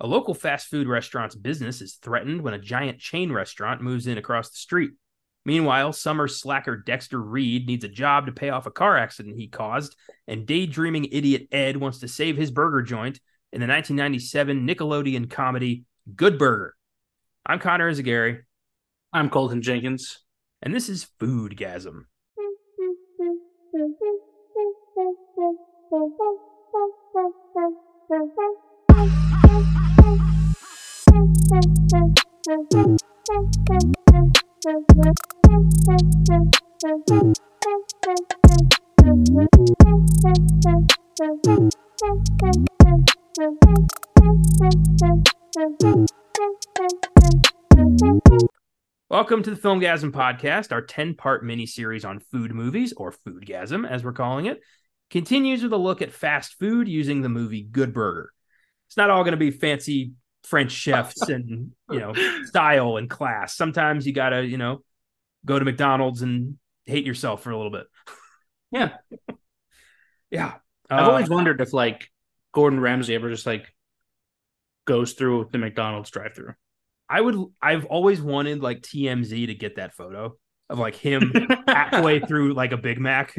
A local fast food restaurant's business is threatened when a giant chain restaurant moves in across the street. Meanwhile, summer slacker Dexter Reed needs a job to pay off a car accident he caused, and daydreaming idiot Ed wants to save his burger joint in the 1997 Nickelodeon comedy Good Burger. I'm Connor Eyzaguirre, I'm Colton Jenkins. and this is Foodgazm. Welcome to the Filmgazm podcast. Our 10 part mini series on food movies, or Foodgazm as we're calling it, continues with a look at fast food using the movie Good Burger. It's not all going to be fancy French chefs and, you know, style and class. Sometimes you got to, you know, go to McDonald's and hate yourself for a little bit. Yeah. Yeah. I've Uh, always wondered if like Gordon Ramsay ever just like goes through the McDonald's drive through. I would, I've always wanted like TMZ to get that photo of like him halfway through like a Big Mac.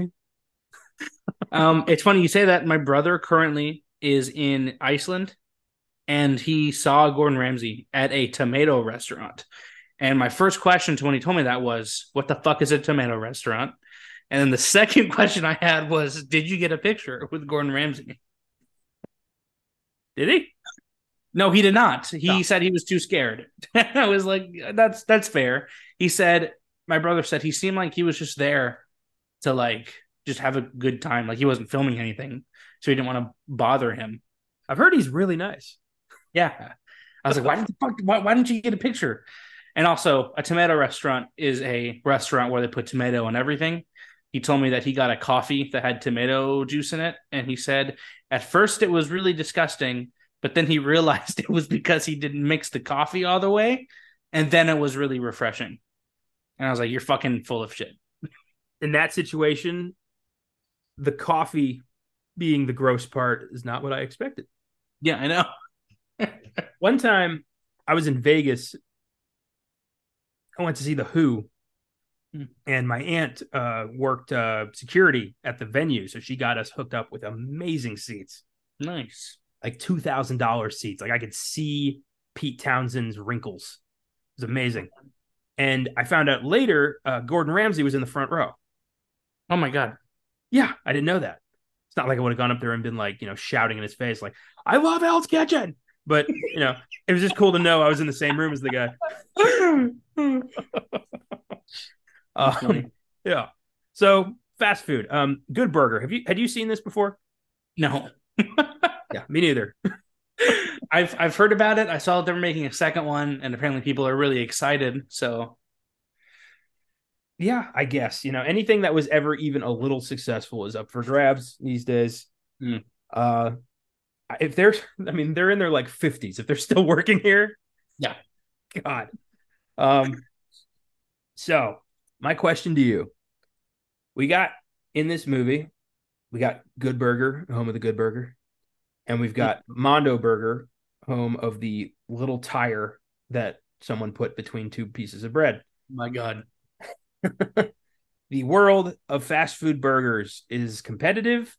um, it's funny you say that. My brother currently is in Iceland and he saw Gordon Ramsay at a tomato restaurant. And my first question to when he told me that was, What the fuck is a tomato restaurant? And then the second question I had was, Did you get a picture with Gordon Ramsay? Did he? No, he did not. He No. said he was too scared. I was like, that's that's fair. He said, my brother said he seemed like he was just there to like just have a good time. Like he wasn't filming anything, so he didn't want to bother him. I've heard he's really nice. Yeah, I was like, why didn't the fuck, why, why didn't you get a picture? And also, a tomato restaurant is a restaurant where they put tomato on everything. He told me that he got a coffee that had tomato juice in it, and he said at first it was really disgusting, but then he realized it was because he didn't mix the coffee all the way, and then it was really refreshing. And I was like, "You're fucking full of shit." in that situation, the coffee being the gross part is not what I expected. Yeah, I know. One time I was in Vegas. I went to see The Who, Hmm. and my aunt uh, worked uh, security at the venue. So she got us hooked up with amazing seats, Nice. like $2,000 seats. Like I could see Pete Townshend's wrinkles. It was amazing. And I found out later uh, Gordon Ramsay was in the front row. Oh my god. Yeah, I didn't know that. It's not like I would have gone up there and been like, you know, shouting in his face, like, I love Hell's Kitchen. But, you know, it was just cool to know I was in the same room as the guy. Um, yeah. So fast food. Um, good burger. Have you had you seen this before? No. Yeah, me neither. I've I've heard about it. I saw that they're making a second one, and apparently people are really excited. So Yeah, I guess. You know, anything that was ever even a little successful is up for grabs these days. Hmm. Uh if they're I mean, they're in their like 50s. If they're still working here. Yeah. God. Um so my question to you. We got in this movie, we got Good Burger, home of the Good Burger, and we've got Mondo Burger, home of the little tire that someone put between two pieces of bread. my God, the world of fast food burgers is competitive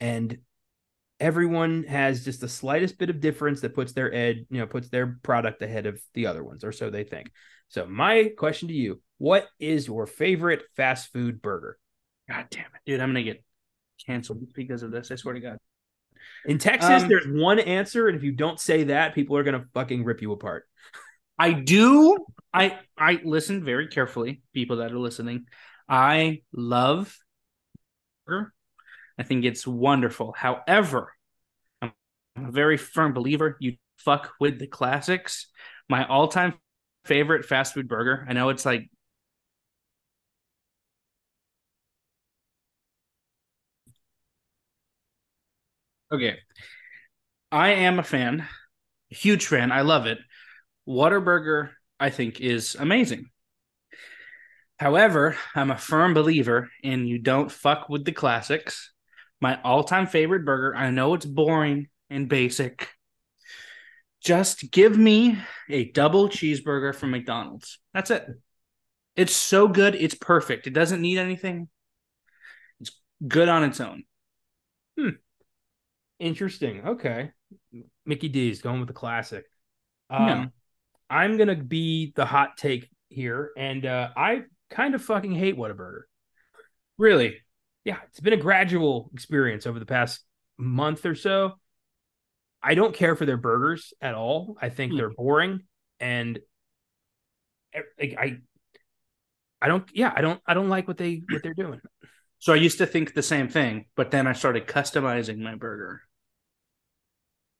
and everyone has just the slightest bit of difference that puts their ed you know puts their product ahead of the other ones or so they think so my question to you what is your favorite fast food burger God damn it, dude! I'm gonna get canceled because of this. I swear to God. in texas Um, there's one answer and if you don't say that people are going to fucking rip you apart I do. I I listen very carefully. People that are listening, I love. burger. I think it's wonderful. However, I'm a very firm believer. You fuck with the classics. My all-time favorite fast food burger. I know it's like Okay. I am a fan, huge fan. I love it. Whataburger, I think, is amazing. However, I'm a firm believer in you don't fuck with the classics. My all time favorite burger, I know it's boring and basic. Just give me a double cheeseburger from McDonald's. That's it. It's so good. It's perfect. It doesn't need anything. It's good on its own. Hmm. Interesting. Okay. Mickey D's going with the classic. Um, I'm gonna be the hot take here, and uh, I kind of fucking hate Whataburger. Really? Yeah, it's been a gradual experience over the past month or so. I don't care for their burgers at all. I think Hmm. they're boring, and I, I, I don't. Yeah, I don't. I don't like what they what they're doing. So I used to think the same thing, but then I started customizing my burger.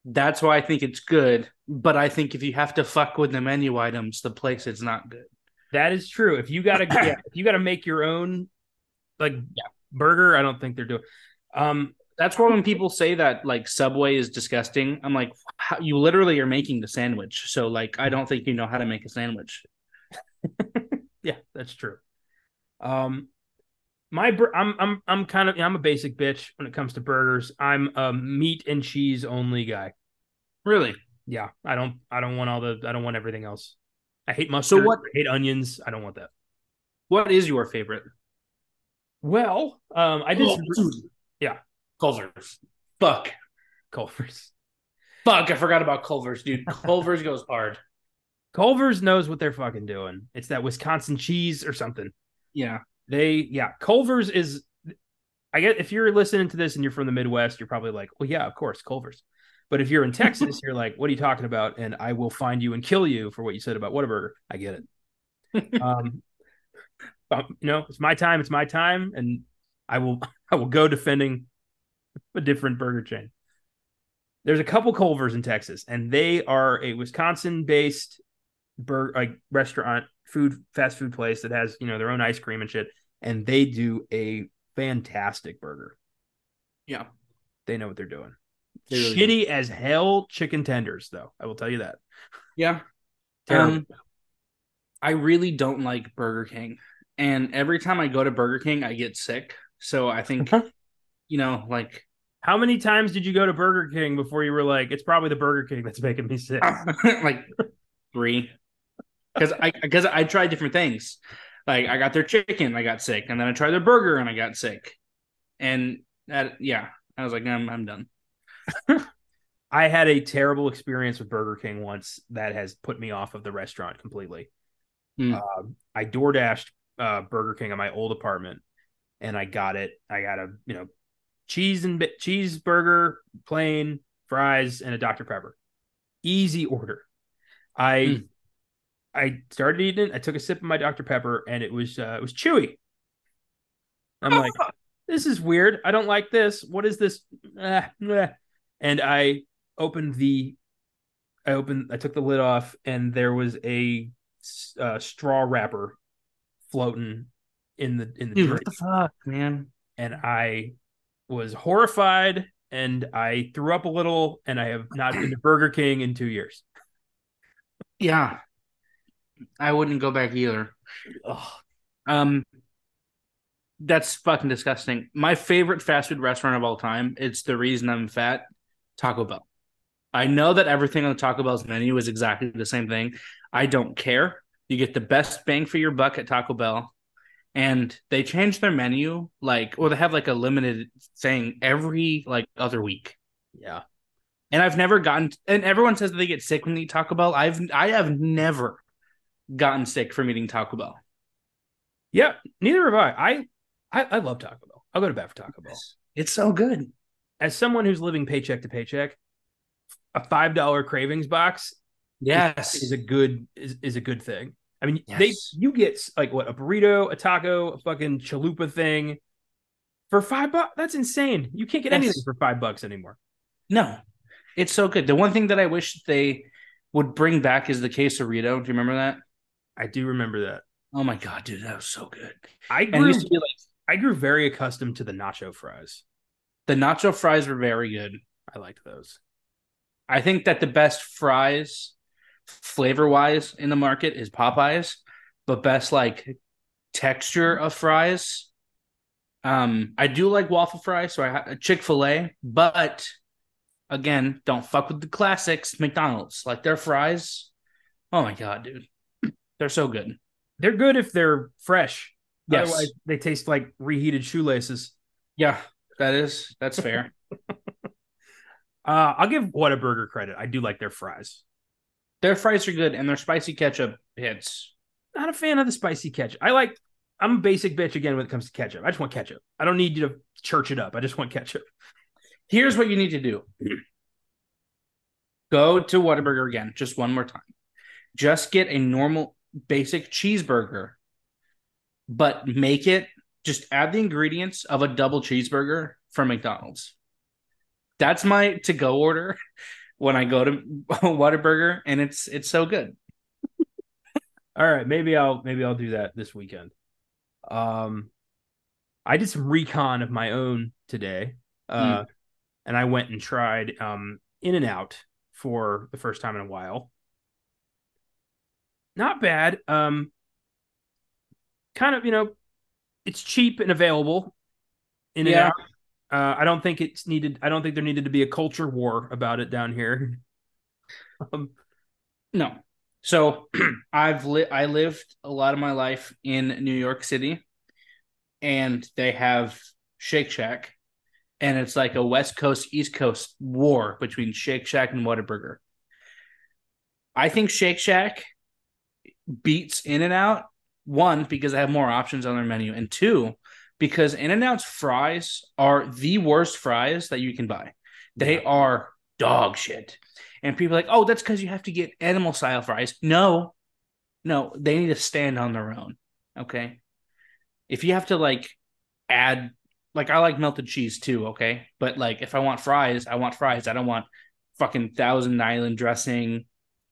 That's why I think it's good. But I think if you have to fuck with the menu items, the place is not good. That is true. If you gotta, yeah, if you gotta make your own, like burger, I don't think they're doing. Um, That's why when people say that like Subway is disgusting, I'm like, how, you literally are making the sandwich. So like, I don't think you know how to make a sandwich. yeah, that's true. Um, my bur- I'm I'm I'm kind of I'm a basic bitch when it comes to burgers. I'm a meat and cheese only guy. Really? Yeah, I don't I don't want all the I don't want everything else. I hate mustard. So what- I hate onions. I don't want that. What is your favorite? Well, um, I did some Yeah. Culver's. Fuck. Culver's. Fuck. I forgot about Culver's, dude. Culver's goes hard. Culver's knows what they're fucking doing. It's that Wisconsin cheese or something. Yeah. They yeah, Culver's is I get if you're listening to this and you're from the Midwest, you're probably like, well, yeah, of course, Culver's. But if you're in Texas, you're like, what are you talking about? And I will find you and kill you for what you said about Whataburger. I get it. um, you know, it's my time. It's my time, and I will I will go defending a different burger chain. There's a couple Culvers in Texas, and they are a Wisconsin-based burger like restaurant, food, fast food place that has you know their own ice cream and shit, and they do a fantastic burger. Yeah. They know what they're doing. They really Shitty as hell chicken tenders, though. I will tell you that. Yeah. Um, I really don't like Burger King. And every time I go to Burger King, I get sick. So I think, you know, like, How many times did you go to Burger King before you were like, it's probably the Burger King that's making me sick? like three. Because I because I tried different things. Like I got their chicken, I got sick, and then I tried their burger and I got sick. And that yeah, I was like, I'm I'm done. I had a terrible experience with Burger King once that has put me off of the restaurant completely. Hmm. Uh, I door dashed uh, Burger King at my old apartment, and I got it. I got a you know cheese and cheeseburger, plain fries, and a Dr Pepper. Easy order. I Hmm. I started eating. it. I took a sip of my Dr Pepper, and it was uh, it was chewy. I'm like, this is weird. I don't like this. What is this? Ah, meh. And I opened the, I opened, I took the lid off, and there was a uh, straw wrapper floating in the in the Dude, drink, what the fuck, man? and I was horrified, and I threw up a little, and I have not been to Burger King in two years. Yeah. I wouldn't go back either. Ugh. Um that's fucking disgusting. My favorite fast food restaurant of all time, it's the reason I'm fat, Taco Bell. I know that everything on Taco Bell's menu is exactly the same thing. I don't care. You get the best bang for your buck at Taco Bell. And they change their menu like or they have like a limited thing every like other week. Yeah, And I've never gotten and everyone says that they get sick when they eat Taco Bell. I've I have never gotten sick from eating Taco Bell. yeah. Neither have I. I I, I love Taco Bell. I'll go to bat for Taco Bell. It's so good. As someone who's living paycheck to paycheck, a five dollar cravings box Yes. is a good is, is a good thing. I mean, Yes. they you get like what a burrito, a taco, a fucking chalupa thing for five bucks. That's insane. You can't get Yes. anything for five bucks anymore. No, it's so good. The one thing that I wish they would bring back is the quesarito. Do you remember that? I do remember that. Oh my god, dude, that was so good. I grew used to be like I grew very accustomed to the nacho fries. the nacho fries were very good. I liked those. I think that the best fries, flavor wise, in the market is Popeyes, but best like texture of fries. Um, I do like waffle fries, so I ha- Chick Fil A, but again, don't fuck with the classics. McDonald's, like their fries. Oh my god, dude, they're so good. They're good if they're fresh. Yes. Otherwise, they taste like reheated shoelaces. Yeah, that is that's fair. Uh, I'll give Whataburger credit. I do like their fries. Their fries are good, and their spicy ketchup hits. Not a fan of the spicy ketchup. I like. I'm a basic bitch again when it comes to ketchup. I just want ketchup. I don't need you to church it up. I just want ketchup. Here's what you need to do. Go to Whataburger again, just one more time. Just get a normal basic cheeseburger, but make it just add the ingredients of a double cheeseburger from McDonald's. That's my to go order when I go to Whataburger, and it's it's so good. All right, maybe I'll maybe I'll do that this weekend. Um, I did some recon of my own today, uh, and I went and tried um In and Out for the first time in a while. Not bad. Um, kind of you know, it's cheap and available. In and Yeah. Out. Uh, I don't think it's needed. I don't think there needed to be a culture war about it down here. um, No. So I've li- I lived a lot of my life in New York City, and they have Shake Shack, and it's like a West Coast East Coast war between Shake Shack and Whataburger. I think Shake Shack beats In and Out one because they have more options on their menu, and two because In and Out's fries are the worst fries that you can buy. They Yeah. are dog shit. And people are like, oh, that's because you have to get animal style fries. No, no, they need to stand on their own. Okay. If you have to like add, like, I like melted cheese too. Okay. But like, if I want fries, I want fries. I don't want fucking Thousand Island dressing,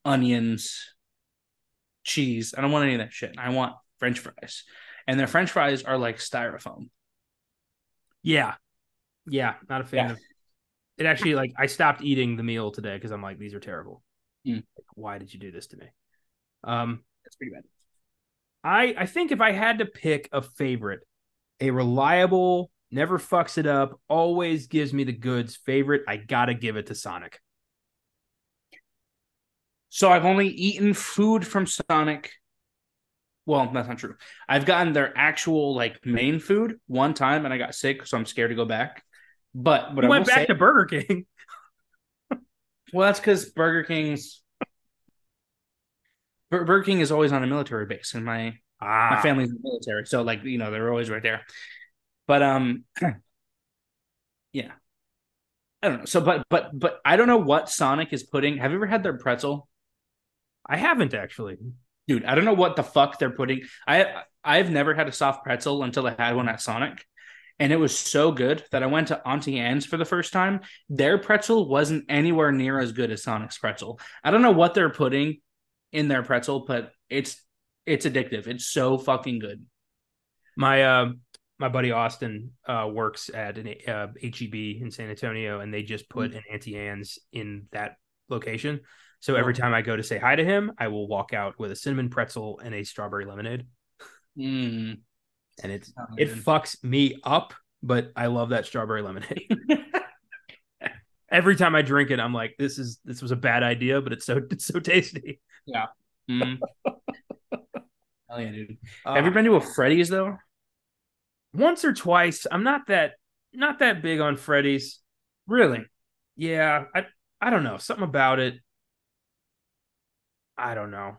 onions, cheese. I don't want any of that shit. I want French fries. And their French fries are like styrofoam. Yeah. Yeah. Not a fan Yeah. of it. Actually, like, I stopped eating the meal today because I'm like, these are terrible. Mm. Like, why did you do this to me? Um, That's pretty bad. I I think if I had to pick a favorite, a reliable, never fucks it up, always gives me the goods favorite, I gotta give it to Sonic. So I've only eaten food from Sonic. Well, that's not true. I've gotten their actual like main food one time and I got sick, so I'm scared to go back. But but I went back say, to Burger King. well, that's because Burger King's Burger King is always on a military base, and my Ah, my family's in the military, so like you know they're always right there. But um, yeah, I don't know. So, but but but I don't know what Sonic is putting. Have you ever had their pretzel? I haven't actually. Dude i don't know what the fuck they're putting. I i've never had a soft pretzel until i had one at sonic and it was so good that i went to auntie anne's for the first time. Their pretzel wasn't anywhere near as good as sonic's pretzel. I don't know what they're putting in their pretzel but it's it's addictive. It's so fucking good. My uh my buddy Austin uh works at an uh, HEB in San Antonio and they just put an Auntie Anne's in that location. So every time I go to say hi to him, I will walk out with a cinnamon pretzel and a strawberry lemonade. mm. And it's Oh, it fucks me up, but I love that strawberry lemonade. every time I drink it, I'm like, this is this was a bad idea, but it's so it's so tasty. Mm. Hell yeah, dude. Uh, Have you been to a Freddy's though? once or twice? I'm not that not that big on Freddy's. Really? Yeah, I I don't know something about it. I don't know.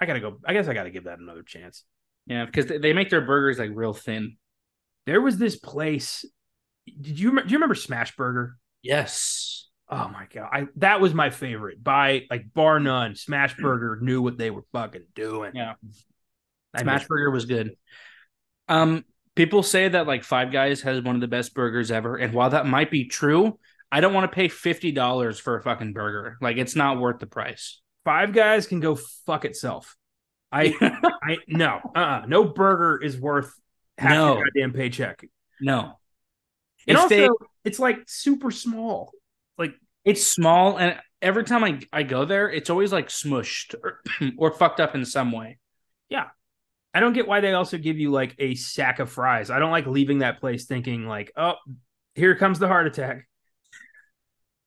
I gotta go. I guess I gotta give that another chance. Yeah, because they, make their burgers like real thin. There was this place. Did you do you remember Smash Burger? Yes. Oh my god, I that was my favorite by like bar none. Smash Burger knew what they were fucking doing. Yeah. I Smash miss- Burger was good. Um, people say that like Five Guys has one of the best burgers ever, and while that might be true, I don't want to pay fifty dollars for a fucking burger. Like it's not worth the price. Five Guys can go fuck itself. I I no uh uh no burger is worth half No. your goddamn paycheck. no, And If also, they- it's like super small. Like it's small, and every time I I go there, it's always like smushed or, or fucked up in some way. Yeah, I don't get why they also give you like a sack of fries. I don't like leaving that place thinking like, oh, here comes the heart attack.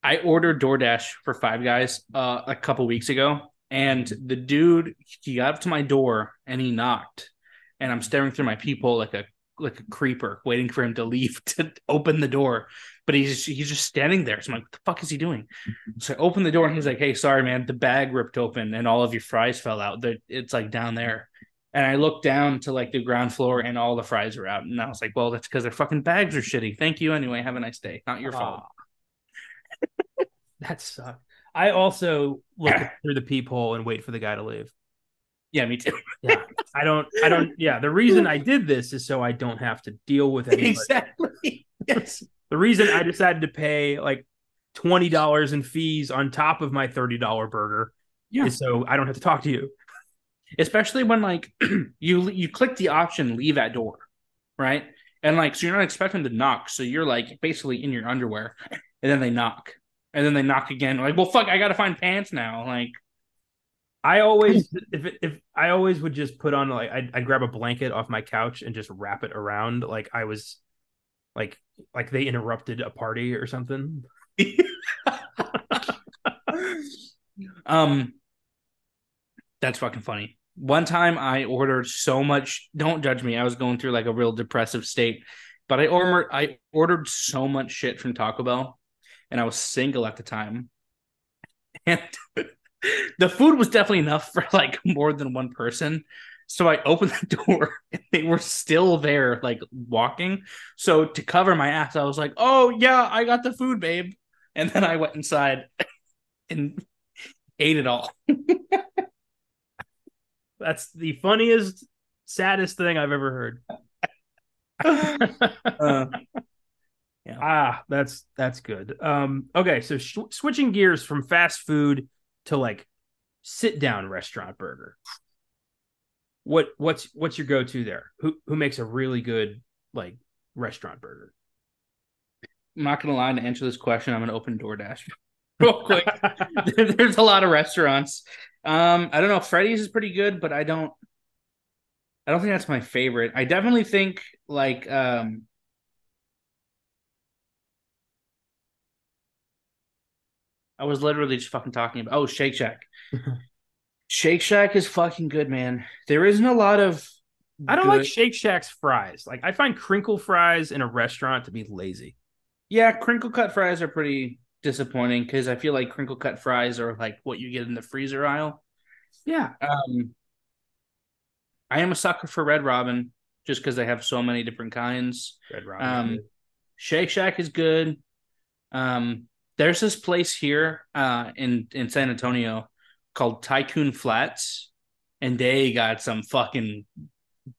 I ordered DoorDash for Five Guys uh, a couple weeks ago, and the dude he got up to my door and he knocked, and I'm staring through my peephole like a like a creeper, waiting for him to leave to open the door. But he's just, he's just standing there. So I'm like, what the fuck is he doing? So I open the door and he's like, hey, sorry, man, the bag ripped open and all of your fries fell out. It's like down there. And I looked down to like the ground floor and all the fries are out. And I was like, well, that's because their fucking bags are shitty. Thank you anyway. Have a nice day. Not your fault. That sucks. I also look through the peephole and wait for the guy to leave. Yeah, me too. yeah, I don't. I don't. Yeah, the reason I did this is so I don't have to deal with anybody. Exactly. Yes. The reason I decided to pay like twenty dollars in fees on top of my thirty dollar burger yeah. is so I don't have to talk to you. Especially when like you you click the option leave at door, right? And like so you're not expecting to knock, so you're like basically in your underwear, and then they knock, and then they knock again. Like, well, fuck, I gotta find pants now. Like, I always if it, if I always would just put on like I'd, I'd grab a blanket off my couch and just wrap it around like I was like like they interrupted a party or something. um that's fucking funny. One time I ordered so much don't judge me. I was going through like a real depressive state, but I ordered I ordered so much shit from Taco Bell and I was single at the time. And the food was definitely enough for like more than one person. So I opened the door and they were still there, like walking. So to cover my ass, I was like, oh, yeah, I got the food, babe. And then I went inside and ate it all. That's the funniest, saddest thing I've ever heard. uh, yeah. Ah, that's that's good. Um, okay, so sh- switching gears from fast food to like sit down restaurant burger. What what's what's your go to there? Who who makes a really good like restaurant burger? I'm not gonna lie to answer this question. I'm gonna open DoorDash real quick. There's a lot of restaurants. Um, I don't know. Freddy's is pretty good, but I don't. I don't think that's my favorite. I definitely think like um I was literally just fucking talking about. Oh, Shake Shack. Shake Shack is fucking good, man. There isn't a lot of. I don't good... like Shake Shack's fries. Like I find crinkle fries in a restaurant to be lazy. Yeah, crinkle cut fries are pretty disappointing because I feel like crinkle cut fries are like what you get in the freezer aisle. Yeah. Um, I am a sucker for Red Robin just because they have so many different kinds. Red Robin. Um, Shake Shack is good. Um, there's this place here uh, in in San Antonio called Tycoon Flats, and they got some fucking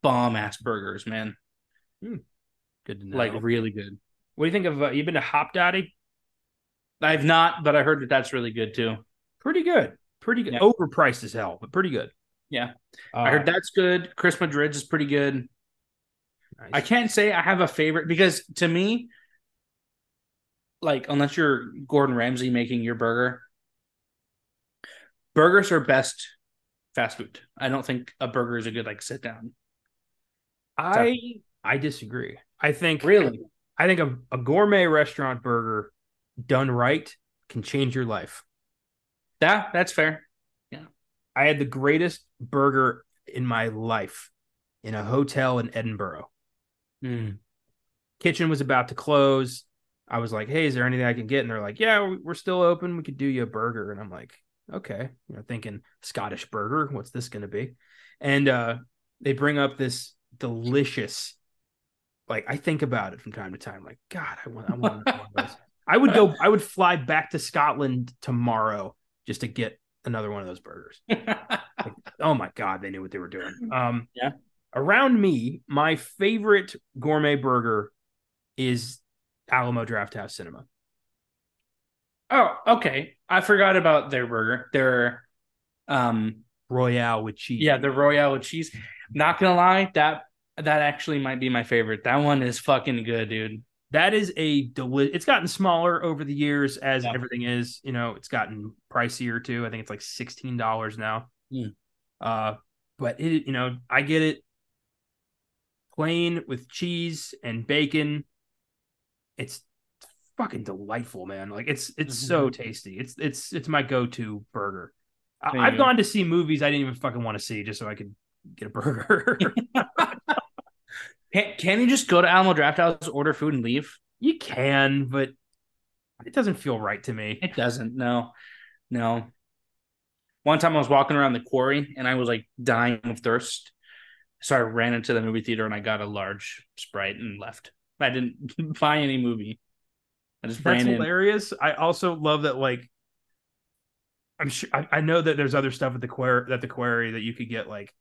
bomb ass burgers, man. Hmm. Good to know. Like really good. What do you think of? Uh, you been to Hopdoddy? I've not, but I heard that that's really good too. Pretty good. Pretty good. Yeah. Overpriced as hell, but pretty good. Yeah, uh, I heard that's good. Chris Madrid's is pretty good. Nice. I can't say I have a favorite because to me, like unless you're Gordon Ramsay making your burger, burgers are best fast food. I don't think a burger is a good like sit down. I I disagree. I think really, I think a, a gourmet restaurant burger done right can change your life. Yeah, that's fair. Yeah. I had the greatest burger in my life in a hotel in Edinburgh. Mm. Kitchen was about to close. I was like, "Hey, is there anything I can get?" And they're like, "Yeah, we're still open. We could do you a burger." And I'm like, "Okay," you know, thinking Scottish burger. What's this going to be? And uh, they bring up this delicious. Like I think about it from time to time. Like God, I want, I want one of those. I would go. I would fly back to Scotland tomorrow just to get another one of those burgers. like, oh my God, they knew what they were doing. Um, yeah. Around me, my favorite gourmet burger is Alamo Drafthouse Cinema. Oh, okay. I forgot about their burger. Their um Royale with cheese. Yeah, the Royale with cheese. Not gonna lie, that that actually might be my favorite. That one is fucking good, dude. That is a deli- It's gotten smaller over the years as yeah. everything is. You know, it's gotten pricier too. I think it's like sixteen dollars now. Mm. Uh, but it, you know, I get it. Plain with cheese and bacon it's fucking delightful, man. Like it's it's so Mhm. tasty. It's it's it's my go-to burger. I, There I've gone to see movies I didn't even fucking want to see just so I could get a burger. Can, can you just go to Alamo Drafthouse, order food, and leave? you can, but it doesn't feel right to me. It doesn't. No, no. One time I was walking around the quarry and I was like dying of thirst. So I ran into the movie theater and I got a large Sprite and left. I didn't buy any movie. I just That's ran in. hilarious. I also love that like I'm sure I, I know that there's other stuff at the quarry at the quarry that you could get like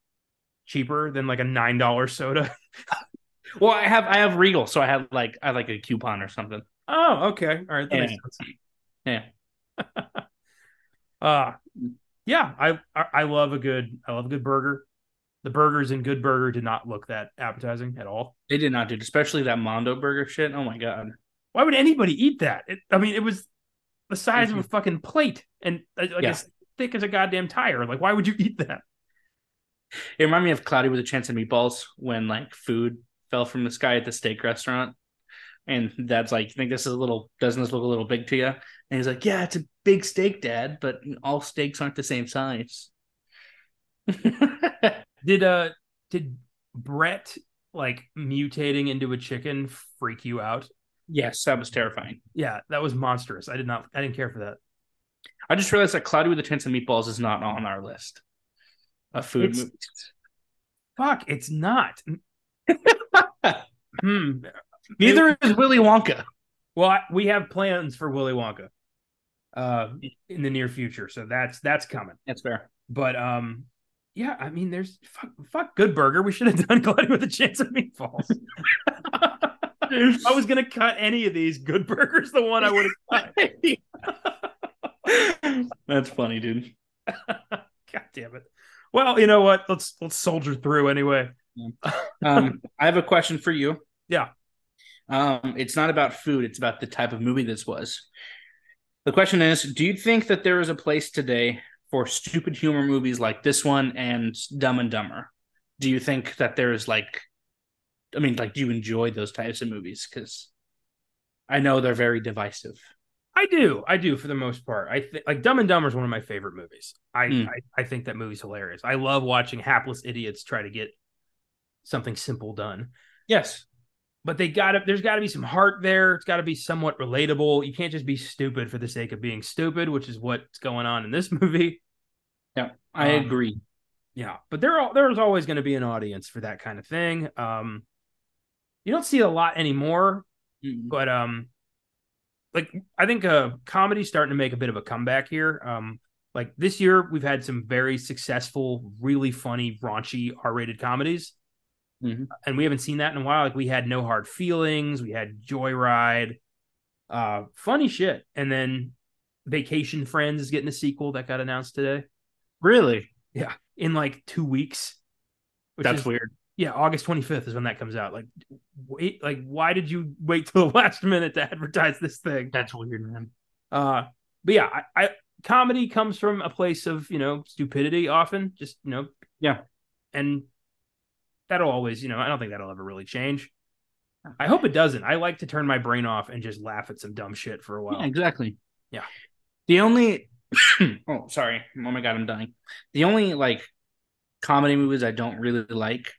cheaper than like a nine dollar soda. Well, I have I have Regal, so I have like I like a coupon or something. Oh, okay. All right. That Yeah. Yeah. Uh yeah, I, I I love a good I love a good burger. The burgers in Good Burger did not look that appetizing at all. They did not do, it, especially that Mondo burger shit. Oh my god. Why would anybody eat that? It, I mean, it was the size of a fucking plate and uh, like Yeah. as thick as a goddamn tire. Like, why would you eat that? It reminded me of Cloudy with a Chance of Meatballs when like food fell from the sky at the steak restaurant. And dad's like, you think this is a little, doesn't this look a little big to you? And he's like, yeah, it's a big steak, dad, but all steaks aren't the same size. Did uh did Brent like mutating into a chicken freak you out? yes, that was terrifying. Yeah, that was monstrous. I did not I didn't care for that. I just realized that Cloudy with a Chance of Meatballs is not on our list of food It's- movies. Fuck, it's not. hmm. Neither is Willy Wonka. Well, I, we have plans for Willy Wonka uh in the near future, so that's that's coming. That's fair. But um yeah, I mean there's fuck, fuck good burger. We should have done Cloudy with a Chance of Meatballs. If I was gonna cut any of these, good burger's the one I would have cut. That's funny, dude. God damn it. Well, you know what? Let's let's soldier through anyway. Um, I have a question for you. Yeah. Um, it's not about food, it's about the type of movie this was. The question is Do you think that there is a place today for stupid humor movies like this one and Dumb and Dumber? Do you think that there's like, I mean, like, do you enjoy those types of movies? Because I know they're very divisive. I do, I do for the most part. I think like Dumb and Dumber is one of my favorite movies. I, Mm. I I think that movie's hilarious. I love watching hapless idiots try to get something simple done. Yes. But they got to there's got to be some heart there. It's got to be somewhat relatable. You can't just be stupid for the sake of being stupid, which is what's going on in this movie. Yeah, I Um, agree. Yeah, but there are, there's always going to be an audience for that kind of thing. Um, you don't see it a lot anymore, Mm. but um, like I think uh, comedy's starting to make a bit of a comeback here. Um, like this year, we've had some very successful, really funny, raunchy R-rated comedies, Mhm. and we haven't seen that in a while. Like we had No Hard Feelings, we had Joyride, uh, funny shit, and then Vacation Friends is getting a sequel that got announced today. Really? Yeah, in like two weeks. That's is- weird. Yeah, August 25th is when that comes out. Like, wait, like, why did you wait till the last minute to advertise this thing? That's weird, man. Uh, but yeah, I, I comedy comes from a place of you know stupidity often, just you know, Yeah. and that'll always, you know, I don't think that'll ever really change. I hope it doesn't. I like to turn my brain off and just laugh at some dumb shit for a while. Yeah, exactly. Yeah. The only oh sorry. Oh my god, I'm dying. The only like comedy movies I don't really like.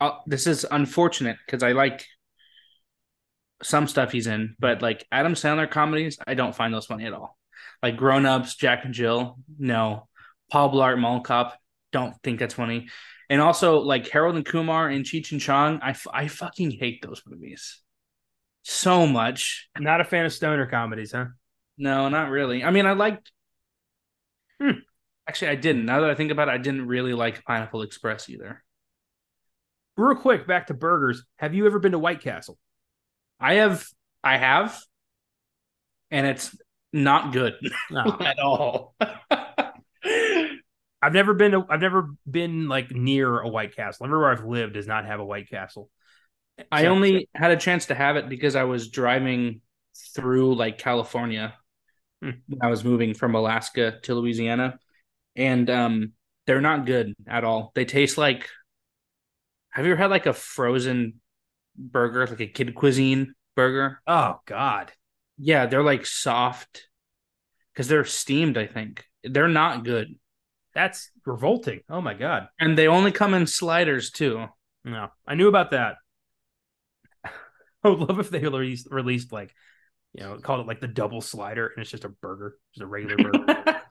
Uh, this is unfortunate because I like some stuff he's in, but like Adam Sandler comedies, I don't find those funny at all. Like Grown Ups, Jack and Jill, no. Paul Blart Mall Cop, don't think that's funny. And also like Harold and Kumar and Cheech and Chong, I, f- I fucking hate those movies so much. Not a fan of stoner comedies, huh? No, not really. I mean, I liked. Hmm. Actually, I didn't. Now that I think about it, I didn't really like Pineapple Express either. Real quick, back to burgers. Have you ever been to White Castle? I have, I have, and it's not good No. at all. I've never been to, I've never been like near a White Castle. Everywhere I've lived does not have a White Castle. I So- only had a chance to have it because I was driving through like California Hmm. when I was moving from Alaska to Louisiana, and um, they're not good at all. They taste like. Have you ever had like a frozen burger, like a kid cuisine burger? Oh God. Yeah, they're like soft because they're steamed. I think they're not good, That's revolting. Oh my god. and they only come in sliders too. No, I knew about that. I would love if they released released like, you know, called it like the double slider, and it's just a burger, just a regular burger.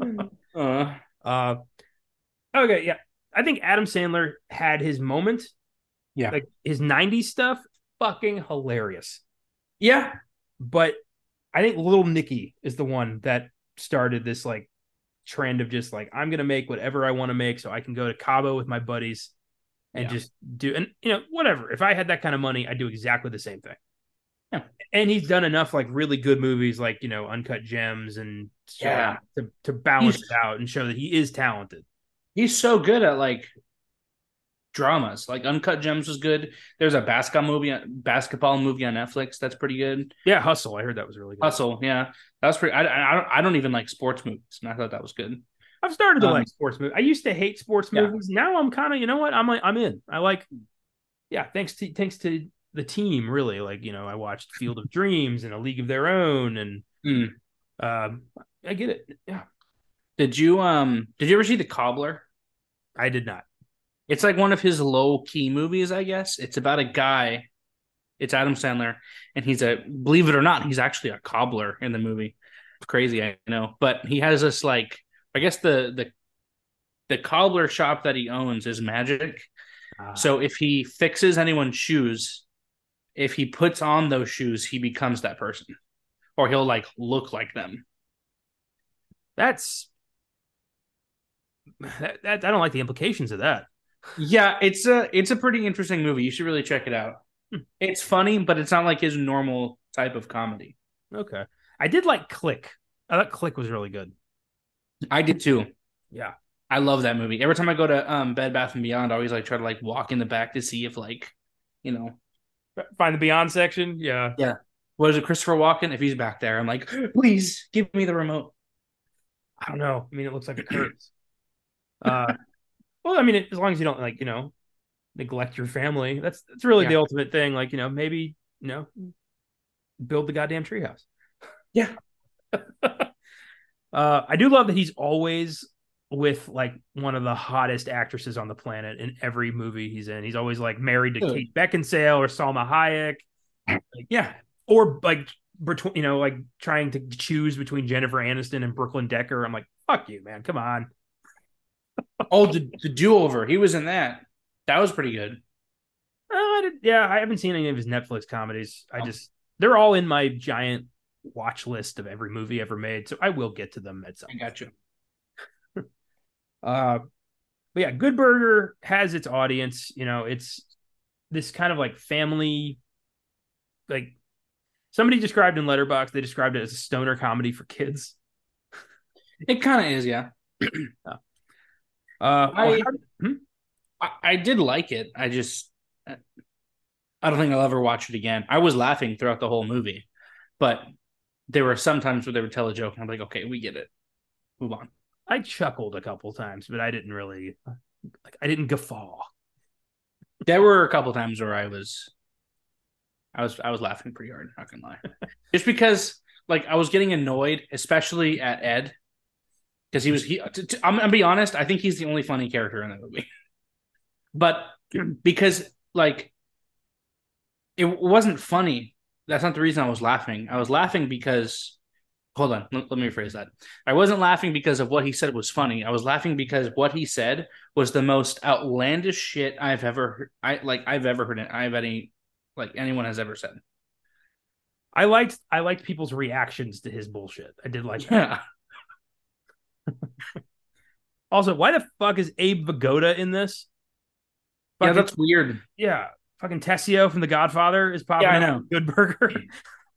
uh, uh, okay, yeah. I think Adam Sandler had his moment. Yeah. like his '90s stuff, fucking hilarious. yeah, But I think Little Nicky is the one that started this like trend of just like I'm gonna make whatever I want to make, so I can go to Cabo with my buddies and Yeah. just do and you know whatever. If I had that kind of money, I'd do exactly the same thing. Yeah. And he's done enough like really good movies like you know Uncut Gems and Yeah. to to balance He's- it out and show that he is talented. he's so good at like dramas. Like Uncut Gems was good. There's a basketball movie, basketball movie on Netflix that's pretty good. Yeah, Hustle. I heard that was really good. Hustle, yeah, that was pretty. I, I, I don't, I don't even like sports movies, and I thought that was good. I've started to Um, like sports movies. I used to hate sports Yeah. movies. Now I'm kind of, you know what? I'm like, I'm in. I like, yeah. Thanks to thanks to the team, really. Like you know, I watched Field of Dreams and A League of Their Own, and Mm. um, I get it. Yeah, Did you um? Did you ever see The Cobbler? I did not. It's like one of his low key movies, I guess. It's about a guy. It's Adam Sandler, and he's a believe it or not, he's actually a cobbler in the movie. It's crazy, I know, but he has this like I guess the the the cobbler shop that he owns is magic. Uh, So if he fixes anyone's shoes, if he puts on those shoes, he becomes that person, or he'll like look like them. that's that, that. I don't like the implications of that. Yeah, it's a it's a pretty interesting movie. You should really check it out. Hmm. It's funny, but it's not like his normal type of comedy. Okay, I did like Click. I thought Click was really good. I did too. Yeah, I love that movie. Every time I go to um Bed Bath and Beyond, I always like try to like walk in the back to see if like, you know, find the Beyond section. Yeah, Yeah. what is it, Christopher Walken? If he's back there, I'm like, please give me the remote. I don't know. I mean, it looks like a hurts. uh, well, I mean, as long as you don't like, you know, neglect your family, that's that's really the ultimate thing. Like, you know, maybe you know, build the goddamn treehouse. Yeah. uh, I do love that he's always with like one of the hottest actresses on the planet in every movie he's in. He's always like married to. Kate Beckinsale or Salma Hayek, Yeah, or like between you know like trying to choose between Jennifer Aniston and Brooklyn Decker. I'm like, fuck you, man, come on. Oh, the the do over. He was in that. That was pretty good. Uh, I did, yeah, I haven't seen any of his Netflix comedies. I Oh. just they're all in my giant watch list of every movie ever made, so I will get to them at some. I got you. Uh, but yeah, Good Burger has its audience. You know, it's this kind of like family, like somebody described in Letterboxd. They described it as a stoner comedy for kids. It kind of is, yeah. Uh, I- how- I, I did like it. I just, I don't think I'll ever watch it again. I was laughing throughout the whole movie, but there were some times where they would tell a joke, and I'm like, okay, we get it. Move on. I chuckled a couple times, but I didn't really like. I didn't guffaw. There were a couple times where I was, I was, I was laughing pretty hard. Not gonna lie, just because like I was getting annoyed, especially at Ed, because he was. He, t- t- I'm gonna be honest. I think he's the only funny character in the movie, but because like it wasn't funny. That's not the reason I was laughing. I was laughing because. Hold on, let, me rephrase that. I wasn't laughing because of what he said was funny. I was laughing because what he said was the most outlandish shit I've ever heard. I like I've ever heard it. I've any like anyone has ever said. I liked I liked people's reactions to his bullshit. I did like that. Also, why the fuck is Abe Vigoda in this? yeah, that's weird. yeah. Fucking Tessio from The Godfather is popping Yeah, I know. Good Burger.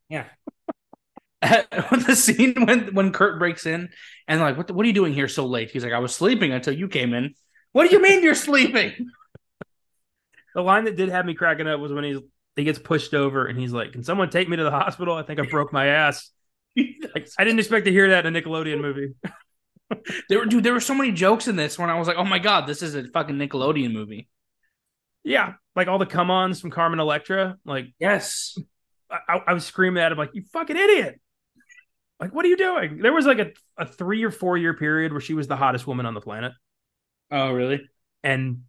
Yeah. the scene when when Kurt breaks in and like, what the, what are you doing here so late? He's like, I was sleeping until you came in. What do you mean you're sleeping? the line that did have me cracking up was when he's he gets pushed over and he's like, "Can someone take me to the hospital? I think I broke my ass." Like, I didn't expect to hear that in a Nickelodeon movie. There were dude, there were so many jokes in this when I was like, oh my god, this is a fucking Nickelodeon movie. Yeah, like all the come-ons from Carmen Electra. Like, Yes. I, I was screaming at him like, "You fucking idiot!" Like, what are you doing? There was like a, a three or four year period where she was the hottest woman on the planet, Oh, really? and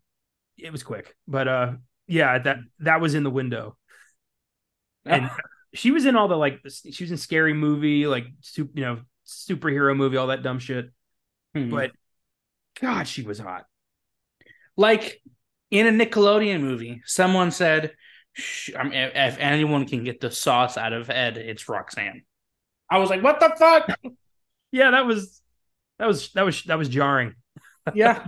it was quick. But uh, yeah, that that was in the window, and she was in all the like she was in scary movie, like you know superhero movie, all that dumb shit. Hmm. But God, she was hot. like in a Nickelodeon movie, someone said, I mean, if, anyone can get the sauce out of Ed, it's Roxanne. I was like, what the fuck? Yeah, that was that was that was that was jarring. yeah.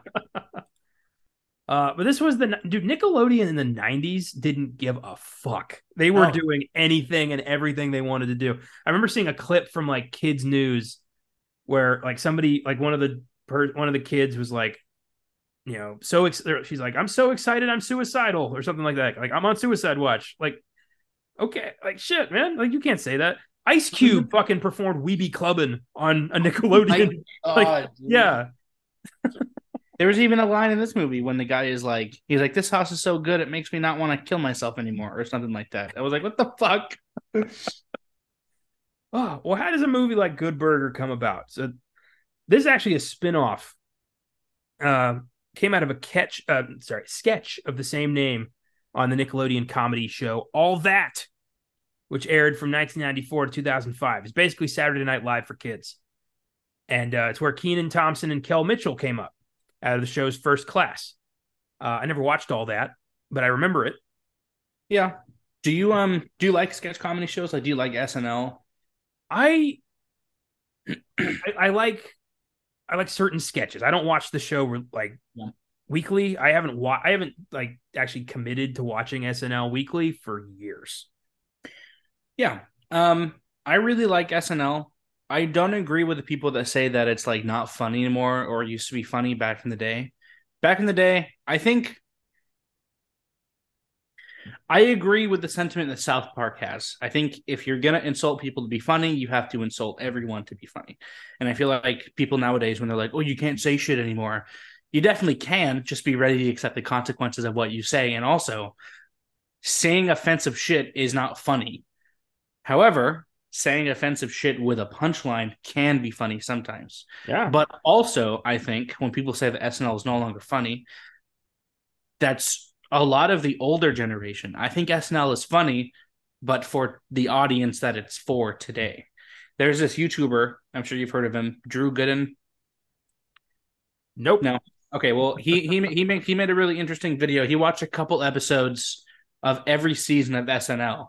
Uh, but this was the dude Nickelodeon in the '90s didn't give a fuck. They were No. doing anything and everything they wanted to do. I remember seeing a clip from like Kids News where like somebody like one of the per, one of the kids was like, you know, so ex- she's like, I'm so excited, I'm suicidal or something like that. Like I'm on suicide watch. Like, okay, like shit, man. Like you can't say that. Ice Cube fucking performed "We Be Clubbing" on a Nickelodeon. Oh, like, Oh, dude. yeah, There was even a line in this movie when the guy is like, he's like, this house is so good, it makes me not want to kill myself anymore, or something like that. I was like, what the fuck? Oh, well, how does a movie like Good Burger come about? So this is actually a spin-off. Uh, came out of a catch uh, sorry, sketch of the same name on the Nickelodeon comedy show All That, which aired from 1994 to 2005. It's basically Saturday Night Live for kids. And uh, it's where Kenan Thompson and Kel Mitchell came up out of the show's first class. Uh, I never watched all that, but I remember it. Yeah. Do you um do you like sketch comedy shows? Like, do you like SNL? I, I I like I like certain sketches. I don't watch the show like Yeah. weekly. I haven't wa- I haven't like actually committed to watching SNL weekly for years. Yeah. Um, I really like SNL. I don't agree with the people that say that it's like not funny anymore or used to be funny back in the day. Back in the day, I think I agree with the sentiment that South Park has. I think if you're gonna insult people to be funny, you have to insult everyone to be funny. And I feel like people nowadays, when they're like, "Oh, you can't say shit anymore," you definitely can. Just be ready to accept the consequences of what you say. And also, saying offensive shit is not funny. However, saying offensive shit with a punchline can be funny sometimes. Yeah. But also, I think when people say that SNL is no longer funny, that's a lot of the older generation. I think SNL is funny, but for the audience that it's for today. There's this YouTuber, I'm sure you've heard of him, Drew Gooden. nope. No. Okay, well, he he he made he made a really interesting video. He watched a couple episodes of every season of SNL,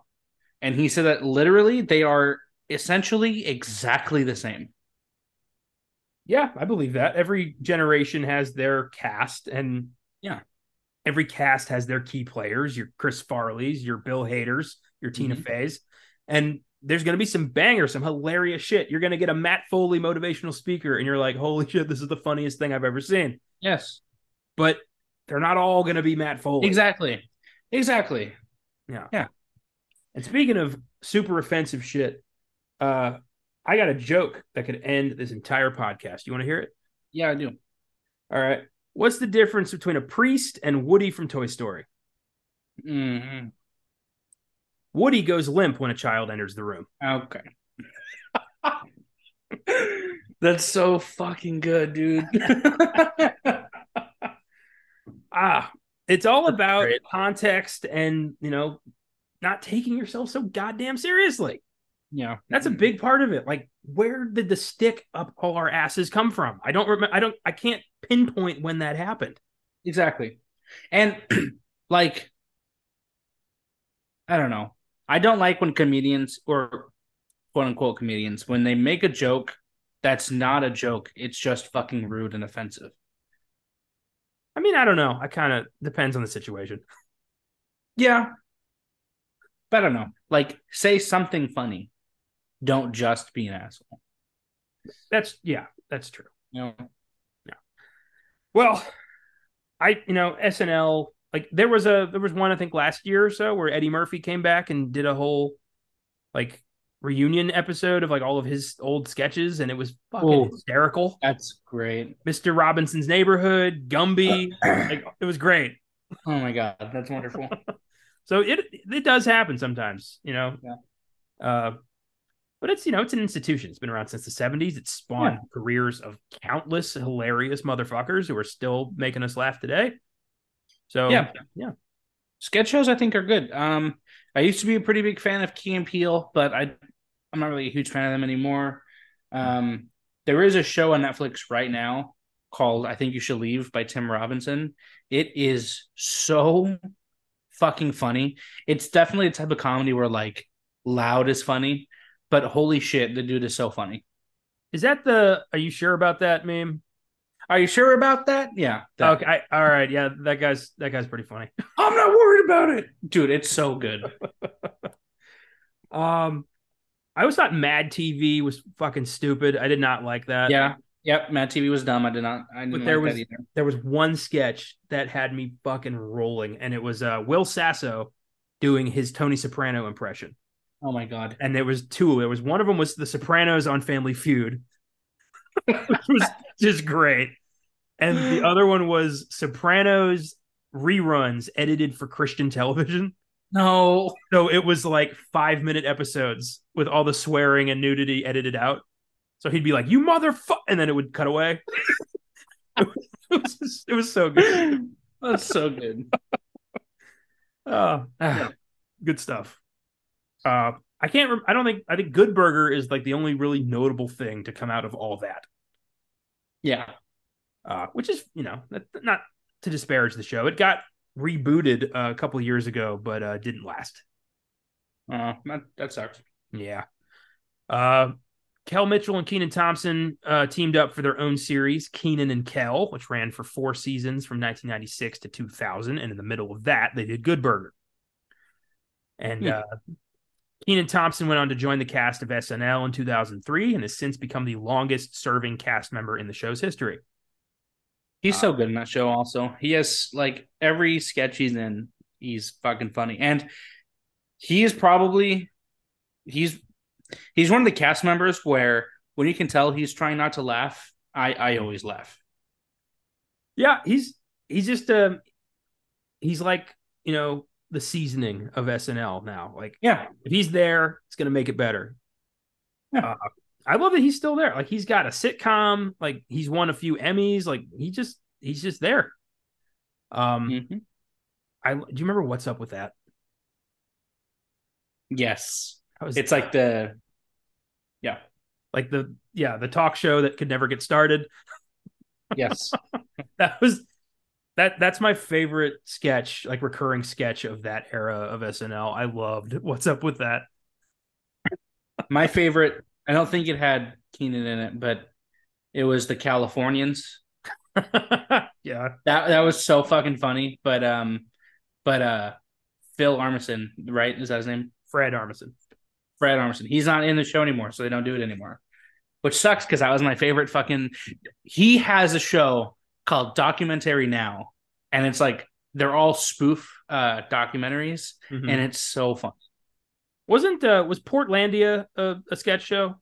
and he said that literally they are essentially exactly the same. Yeah, I believe that. Every generation has their cast and Yeah. Every cast has their key players, your Chris Farley's, your Bill Hader's, your Tina Mhm. Fey's. And there's going to be some bangers, some hilarious shit. You're going to get a Matt Foley motivational speaker and you're like, "Holy shit, this is the funniest thing I've ever seen." Yes, But they're not all going to be Matt Foley. exactly, exactly. Yeah. Yeah. And speaking of super offensive shit, uh I got a joke that could end this entire podcast. You want to hear it? Yeah, I do. All right. What's the difference between a priest and Woody from Toy Story? Mhm. Woody goes limp when a child enters the room. Okay. That's so fucking good, dude. Ah, it's all about context and, you know, not taking yourself so goddamn seriously. Yeah, That's a mm. big part of it. Like, where did the stick up all our asses come from? I don't remember. I don't. I can't pinpoint when that happened. exactly. And like, I don't know. I don't like when comedians or quote unquote comedians when they make a joke that's not a joke. It's just fucking rude and offensive. I mean, I don't know. I kind of depends on the situation. Yeah. But I don't know. Like, say something funny. Don't just be an asshole. That's yeah, that's true. You know? Well, I you know SNL like there was a there was one I think last year or so where Eddie Murphy came back and did a whole like reunion episode of like all of his old sketches and it was fucking Ooh. hysterical. That's great. Mr. Robinson's Neighborhood, Gumby, like it was great. Oh my god, that's wonderful. So it it does happen sometimes, you know. Yeah. Uh, but it's you know it's an institution. It's been around since the '70s. It's spawned yeah. careers of countless hilarious motherfuckers who are still making us laugh today. So yeah, yeah. Sketch shows I think are good. Um, I used to be a pretty big fan of Key and Peele, but I I'm not really a huge fan of them anymore. Um, there is a show on Netflix right now called I Think You Should Leave by Tim Robinson. It is so fucking funny. It's definitely a type of comedy where like loud is funny, but holy shit, the dude is so funny. Is that the are you sure about that meme? Are you sure about that? Yeah. That. Okay. I, all right. Yeah, that guy's that guy's pretty funny. I'm not worried about it, dude. It's so good. um, I always thought Mad TV was fucking stupid. I did not like that. Yeah. Yep. Mad TV was dumb. I did not. I didn't but there like was there was one sketch that had me fucking rolling, and it was uh, Will Sasso doing his Tony Soprano impression. Oh my god! And there was two. There was one of them was The Sopranos on Family Feud, which was just great, and the other one was Sopranos reruns edited for Christian television. No. So it was like five minute episodes with all the swearing and nudity edited out. So he'd be like, "You motherfucker," and then it would cut away. it, was just, it was so good. That's so good. Oh, yeah. good stuff. Uh, I can't. Rem- I don't think. I think Good Burger is like the only really notable thing to come out of all that. Yeah. Uh, which is you know not to disparage the show. It got rebooted uh, a couple years ago, but uh, didn't last. Uh, that, that sucks. Yeah. Uh, Kel Mitchell and Kenan Thompson uh, teamed up for their own series, Kenan and Kel, which ran for four seasons from 1996 to 2000. And in the middle of that, they did Good Burger. And hmm. uh, Kenan Thompson went on to join the cast of SNL in 2003 and has since become the longest serving cast member in the show's history. He's so good in that show. Also, he has like every sketch he's in, he's fucking funny, and he is probably he's he's one of the cast members where when you can tell he's trying not to laugh, I I always laugh. Yeah, he's he's just um he's like you know the seasoning of SNL now. Like yeah, if he's there, it's gonna make it better. Yeah. Uh, I love that he's still there. Like he's got a sitcom. Like he's won a few Emmys. Like he just he's just there. Um, mm-hmm. I do you remember what's up with that? Yes, it's like the yeah, like the yeah the talk show that could never get started. Yes, that was that that's my favorite sketch, like recurring sketch of that era of SNL. I loved what's up with that. my favorite I don't think it had Kenan in it, but it was the Californians. yeah. That that was so fucking funny. But um but uh Phil Armisen, right? Is that his name? Fred Armisen. Fred Armisen. He's not in the show anymore, so they don't do it anymore. Which sucks because that was my favorite fucking he has a show called Documentary Now. And it's like they're all spoof uh documentaries mm-hmm. and it's so fun. Wasn't uh was Portlandia a, a sketch show?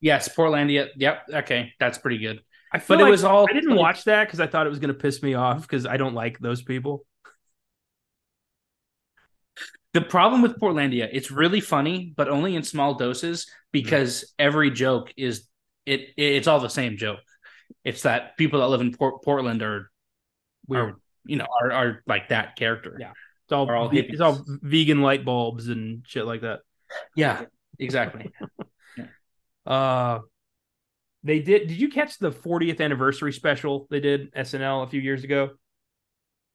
Yes, Portlandia. Yep. Okay, that's pretty good. I but like it was all. I didn't watch that because I thought it was going to piss me off because I don't like those people. The problem with Portlandia, it's really funny, but only in small doses because mm-hmm. every joke is it, It's all the same joke. It's that people that live in Port- Portland are weird. Are, you know, are, are like that character. Yeah. It's all, all it's all vegan light bulbs and shit like that. Yeah, exactly. yeah. Uh, they did. Did you catch the 40th anniversary special they did SNL a few years ago?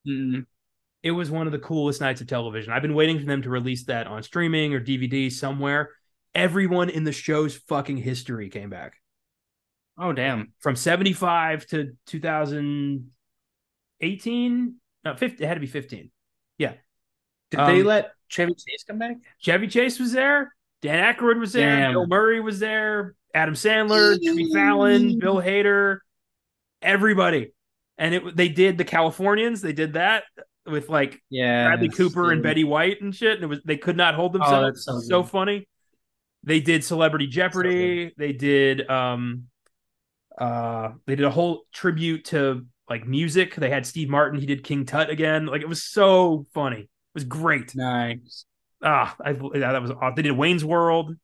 mm It was one of the coolest nights of television. I've been waiting for them to release that on streaming or DVD somewhere. Everyone in the show's fucking history came back. Oh damn! From 75 to 2018, no, 50, it had to be 15. Yeah, did um, they let Chevy Chase come back? Chevy Chase was there. Dan Aykroyd was there. Damn. Bill Murray was there. Adam Sandler, Jimmy Fallon, Bill Hader, everybody. And it they did the Californians. They did that with like yeah, Bradley Cooper dude. and Betty White and shit. And it was they could not hold oh, themselves. Oh, so, so funny. They did Celebrity Jeopardy. So they did um uh they did a whole tribute to like music. They had Steve Martin. He did King Tut again. Like it was so funny. It was great. Nice. Ah, I, yeah, that was awesome. They did Wayne's World.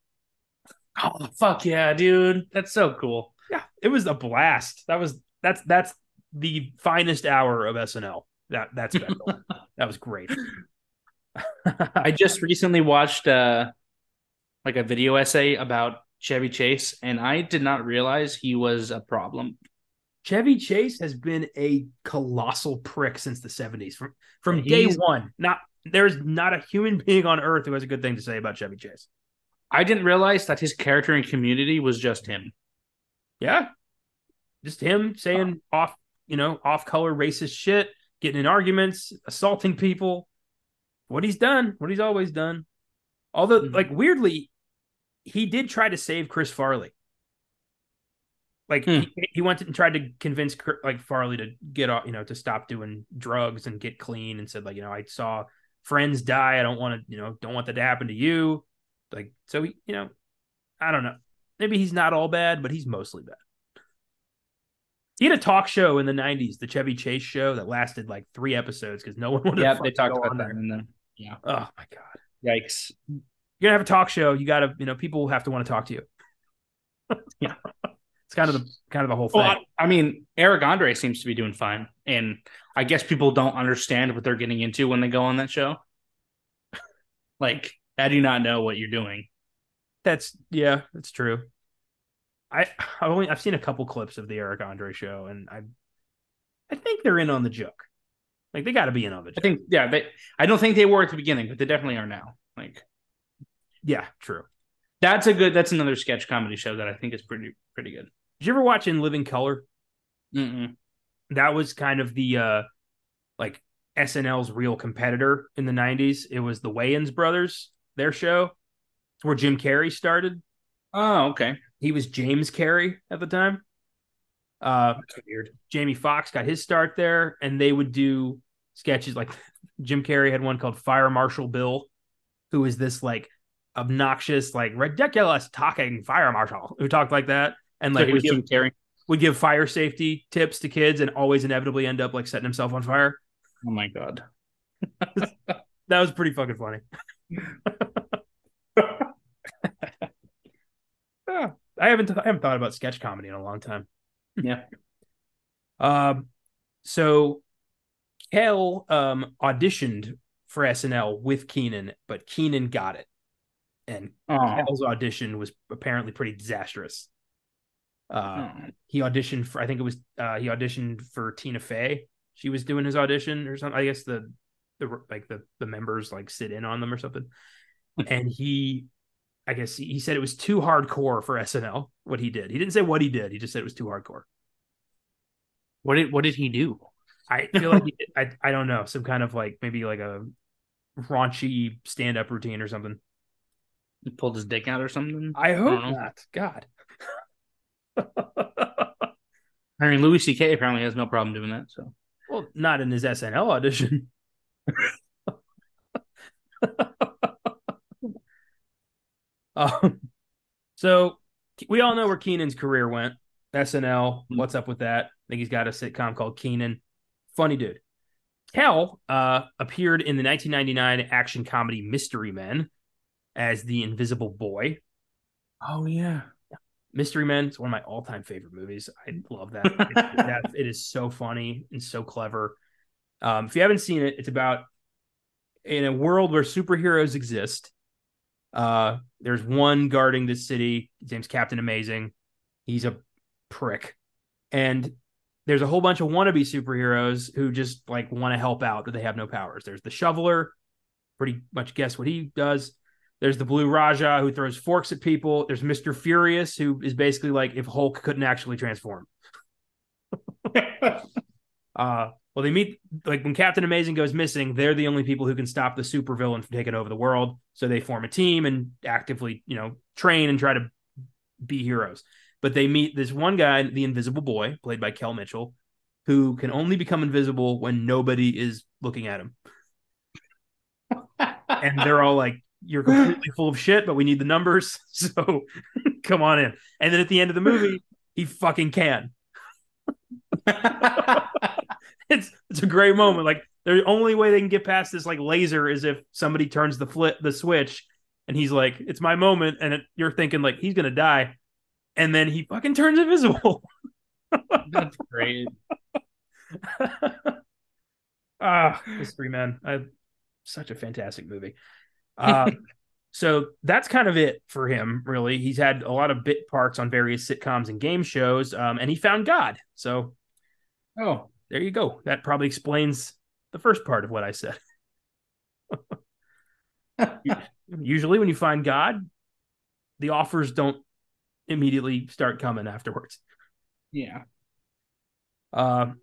Oh fuck yeah, dude. That's so cool. Yeah, it was a blast. That was that's that's the finest hour of SNL. That that's special. that was great. I just recently watched uh like a video essay about Chevy Chase, and I did not realize he was a problem. Chevy Chase has been a colossal prick since the 70s. From from day He's- one. Not there's not a human being on earth who has a good thing to say about Chevy Chase. I didn't realize that his character in Community was just him. Yeah. Just him saying off, you know, off color racist shit, getting in arguments, assaulting people. What he's done, what he's always done. Although, Mhm. like, weirdly, he did try to save Chris Farley. Like, Hmm. he, he went and tried to convince, like, Farley to get off, you know, to stop doing drugs and get clean and said, like, you know, I saw friends die. I don't want to, you know, don't want that to happen to you. Like, so he, you know, I don't know. Maybe he's not all bad, but he's mostly bad. He had a talk show in the '90s, the Chevy Chase show, that lasted like three episodes because no one wanted. Yeah, to they talked about that there. in the Oh my god! yikes. You're gonna have a talk show. You gotta, you know, people have to want to talk to you. Yeah. it's kind of the kind of the whole thing. Well, I, I mean, Eric Andre seems to be doing fine, and I guess people don't understand what they're getting into when they go on that show. like, how do you not know what you're doing? That's yeah, that's true. I I've only I've seen a couple clips of the Eric Andre show, and I I think they're in on the joke. Like they got to be in on the joke. I think, yeah, they. I don't think they were at the beginning, but they definitely are now. Yeah, true. that's a good. That's another sketch comedy show that I think is pretty pretty good. Did you ever watch In Living Color? Mm-mm. that was kind of the uh like SNL's real competitor in the 90s. It was the Wayans brothers, their show. Where Jim Carrey started. Oh, okay. He was James Carrey at the time. Uh weird. Jamie Foxx got his start there and they would do sketches like Jim Carrey had one called Fire Marshal Bill who is this like obnoxious like ridiculous talking fire marshal who talked like that and like would give, Carrey. would give fire safety tips to kids and always inevitably end up like setting himself on fire. Oh my god. That was pretty fucking funny. Yeah, I haven't I haven't thought about sketch comedy in a long time. Yeah. Um, so Kel um auditioned for SNL with Kenan, but Kenan got it, and Oh. Kel's audition was apparently pretty disastrous. Uh, Oh. he auditioned for I think it was uh he auditioned for Tina Fey. She was doing his audition or something. I guess the the like the the members like sit in on them or something. and he I guess he, he said it was too hardcore for SNL what he did. He didn't say what he did. He just said it was too hardcore. What did what did he do? I feel like he, I I don't know some kind of like maybe like a raunchy stand up routine or something. He pulled his dick out or something? I hope don't God. I mean, Louis C.K. apparently has no problem doing that. So well, not in his SNL audition. um, so we all know where Kenan's career went. SNL. What's up with that? I think he's got a sitcom called Kenan. Funny dude. Kel uh, appeared in the 1999 action comedy Mystery Men as the Invisible Boy. Oh yeah. Mystery Men is one of my all-time favorite movies. I love that. It, that it is so funny and so clever. Um, if you haven't seen it, it's about in a world where superheroes exist. Uh, there's one guarding this city. His name's Captain Amazing. He's a prick, and there's a whole bunch of wannabe superheroes who just like want to help out, but they have no powers. There's the Shoveler. Pretty much guess what he does. There's the Blue Raja who throws forks at people. There's Mister Furious who is basically like if Hulk couldn't actually transform. Uh, well, they meet like when Captain Amazing goes missing, they're the only people who can stop the supervillain from taking over the world. So they form a team and actively, you know, train and try to be heroes. But they meet this one guy, the Invisible Boy, played by Kel Mitchell, who can only become invisible when nobody is looking at him. And they're all like, "You're completely full of shit, but we need the numbers, so come on in." And then at the end of the movie, he fucking can. it's it's a great moment. Like The only way they can get past this like laser is if somebody turns the flip the switch, and he's like, "It's my moment," and it, you're thinking like he's gonna die, and then he fucking turns invisible. That's great. ah, Mystery Men. I such a fantastic movie. Uh, so that's kind of it for him, really. He's had a lot of bit parts on various sitcoms and game shows, um, and he found God. So, oh, there you go. That probably explains the first part of what I said. Usually, when you find God, the offers don't immediately start coming afterwards. Yeah. Uh,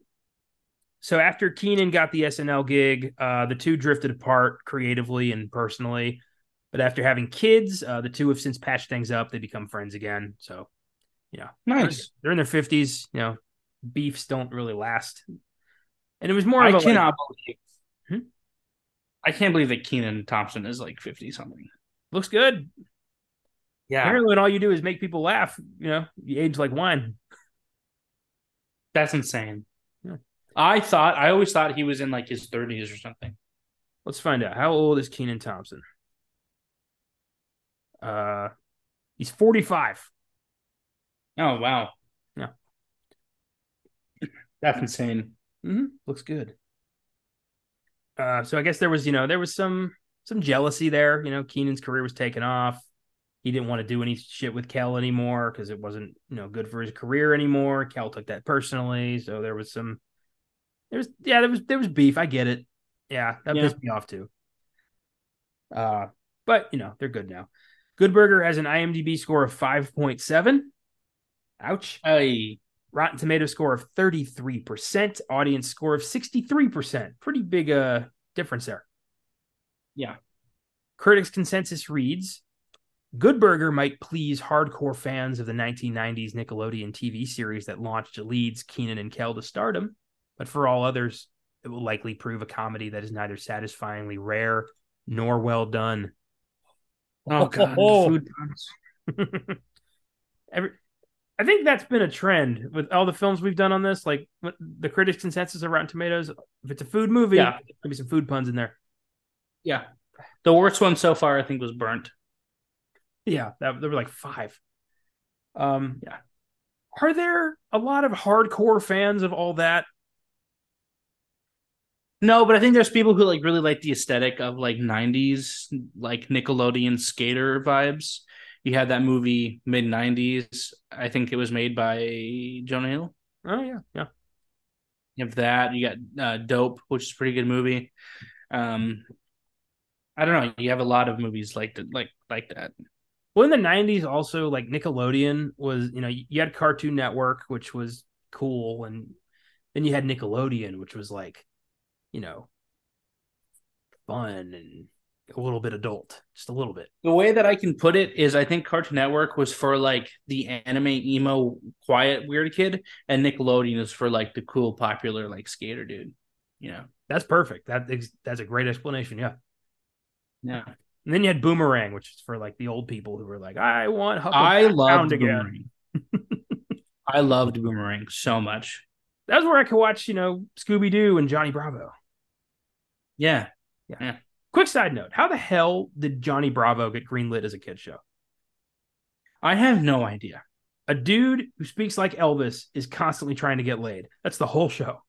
so after Kenan got the SNL gig, uh, the two drifted apart creatively and personally. But after having kids, uh, the two have since patched things up. They become friends again. So, you know, nice. They're in their fifties. You know, beefs don't really last. And it was more of I a cannot like, believe. Hmm? I can't believe that Kenan Thompson is like fifty something. Looks good. Yeah. Apparently, when all you do is make people laugh, you know, you age like wine. That's insane. I thought I always thought he was in like his thirties or something. Let's find out. How old is Kenan Thompson? Uh, he's 45. Oh wow. Yeah. That's insane. Mm-hmm. Looks good. Uh, so I guess there was, you know, there was some some jealousy there. You know, Kenan's career was taken off. He didn't want to do any shit with Kel anymore because it wasn't, you know, good for his career anymore. Kel took that personally, so there was some. There was, yeah, there was there was beef. I get it. Yeah, that yeah. pissed me off too. Uh, but you know, they're good now. Good Burger has an IMDb score of 5.7. Ouch. Hey. Rotten Tomato score of 33%, audience score of 63%. Pretty big uh difference there. Yeah. Critics consensus reads Good Burger might please hardcore fans of the 1990s Nickelodeon TV series that launched leads Kenan, and Kel to stardom, but for all others, it will likely prove a comedy that is neither satisfyingly rare nor well done. Oh god, oh, food Every, I think that's been a trend with all the films we've done on this. Like the critics' consensus Rotten Tomatoes, if it's a food movie, yeah. there'll be some food puns in there. Yeah, the worst one so far, I think, was Burnt. Yeah, that there were like five. Um, yeah. Are there a lot of hardcore fans of all that? No, but I think there's people who like really like the aesthetic of like 90s like Nickelodeon skater vibes. You had that movie mid 90s. I think it was made by Jonah Hill. Oh yeah, yeah. You have that. You got uh, Dope, which is a pretty good movie. Um, I don't know. You have a lot of movies like that, like like that. Well, in the '90s, also like Nickelodeon was, you know, you had Cartoon Network, which was cool, and then you had Nickelodeon, which was like you know, fun and a little bit adult, just a little bit. The way that I can put it is I think Cartoon Network was for like the anime emo quiet weird kid and Nickelodeon is for like the cool popular like skater dude. You know. That's perfect. That that's a great explanation, yeah. Yeah. And then you had Boomerang, which is for like the old people who were like, I want I loved Boomerang. I loved Boomerang so much. That was where I could watch, you know, Scooby Doo and Johnny Bravo. Yeah. yeah. Yeah. Quick side note: How the hell did Johnny Bravo get greenlit as a kid show? I have no idea. A dude who speaks like Elvis is constantly trying to get laid. That's the whole show.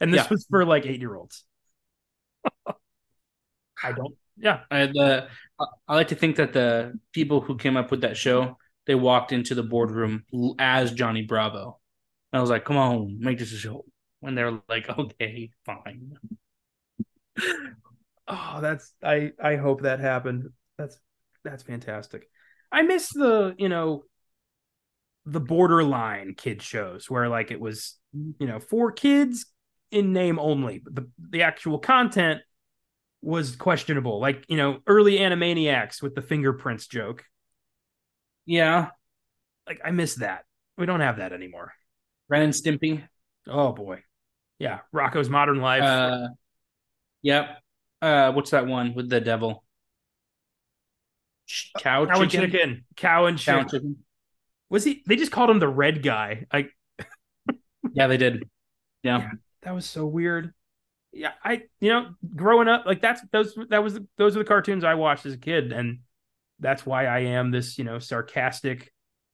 And this yeah. was for like eight year olds. I don't. Yeah, I, uh, I like to think that the people who came up with that show they walked into the boardroom as Johnny Bravo. And I was like, "Come on, make this a show." And they're like, "Okay, fine." Oh, that's I I hope that happened. That's that's fantastic. I miss the, you know, the borderline kid shows where like it was, you know, for kids in name only, but the the actual content was questionable. Like, you know, early Animaniacs with the fingerprints joke. Yeah. Like I miss that. We don't have that anymore. Ren and Stimpy. Oh boy. Yeah. Rocko's Modern Life. Uh, Yep. Uh, what's that one with the devil? Cow, Cow chicken? and chicken. Cow and chicken. Cow chicken. Was he? They just called him the red guy. Like, yeah, they did. Yeah. yeah. that was so weird. yeah, I you know, growing up like that's those that was those are the cartoons I watched as a kid, and that's why I am this you know sarcastic,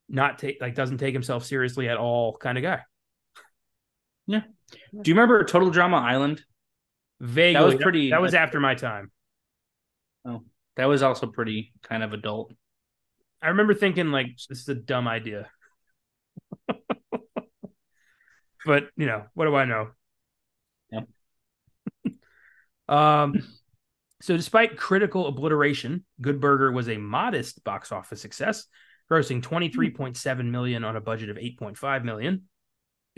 not take like doesn't take himself seriously at all kind of guy. Yeah. Do you remember Total Drama Island? Vaguely, That was pretty- That was after my time. Oh, that was also pretty kind of adult. I remember thinking like this is a dumb idea. but you know, what do I know? Yep. um so despite critical obliteration, Good Burger was a modest box office success, grossing 23.7 million on a budget of 8.5 million.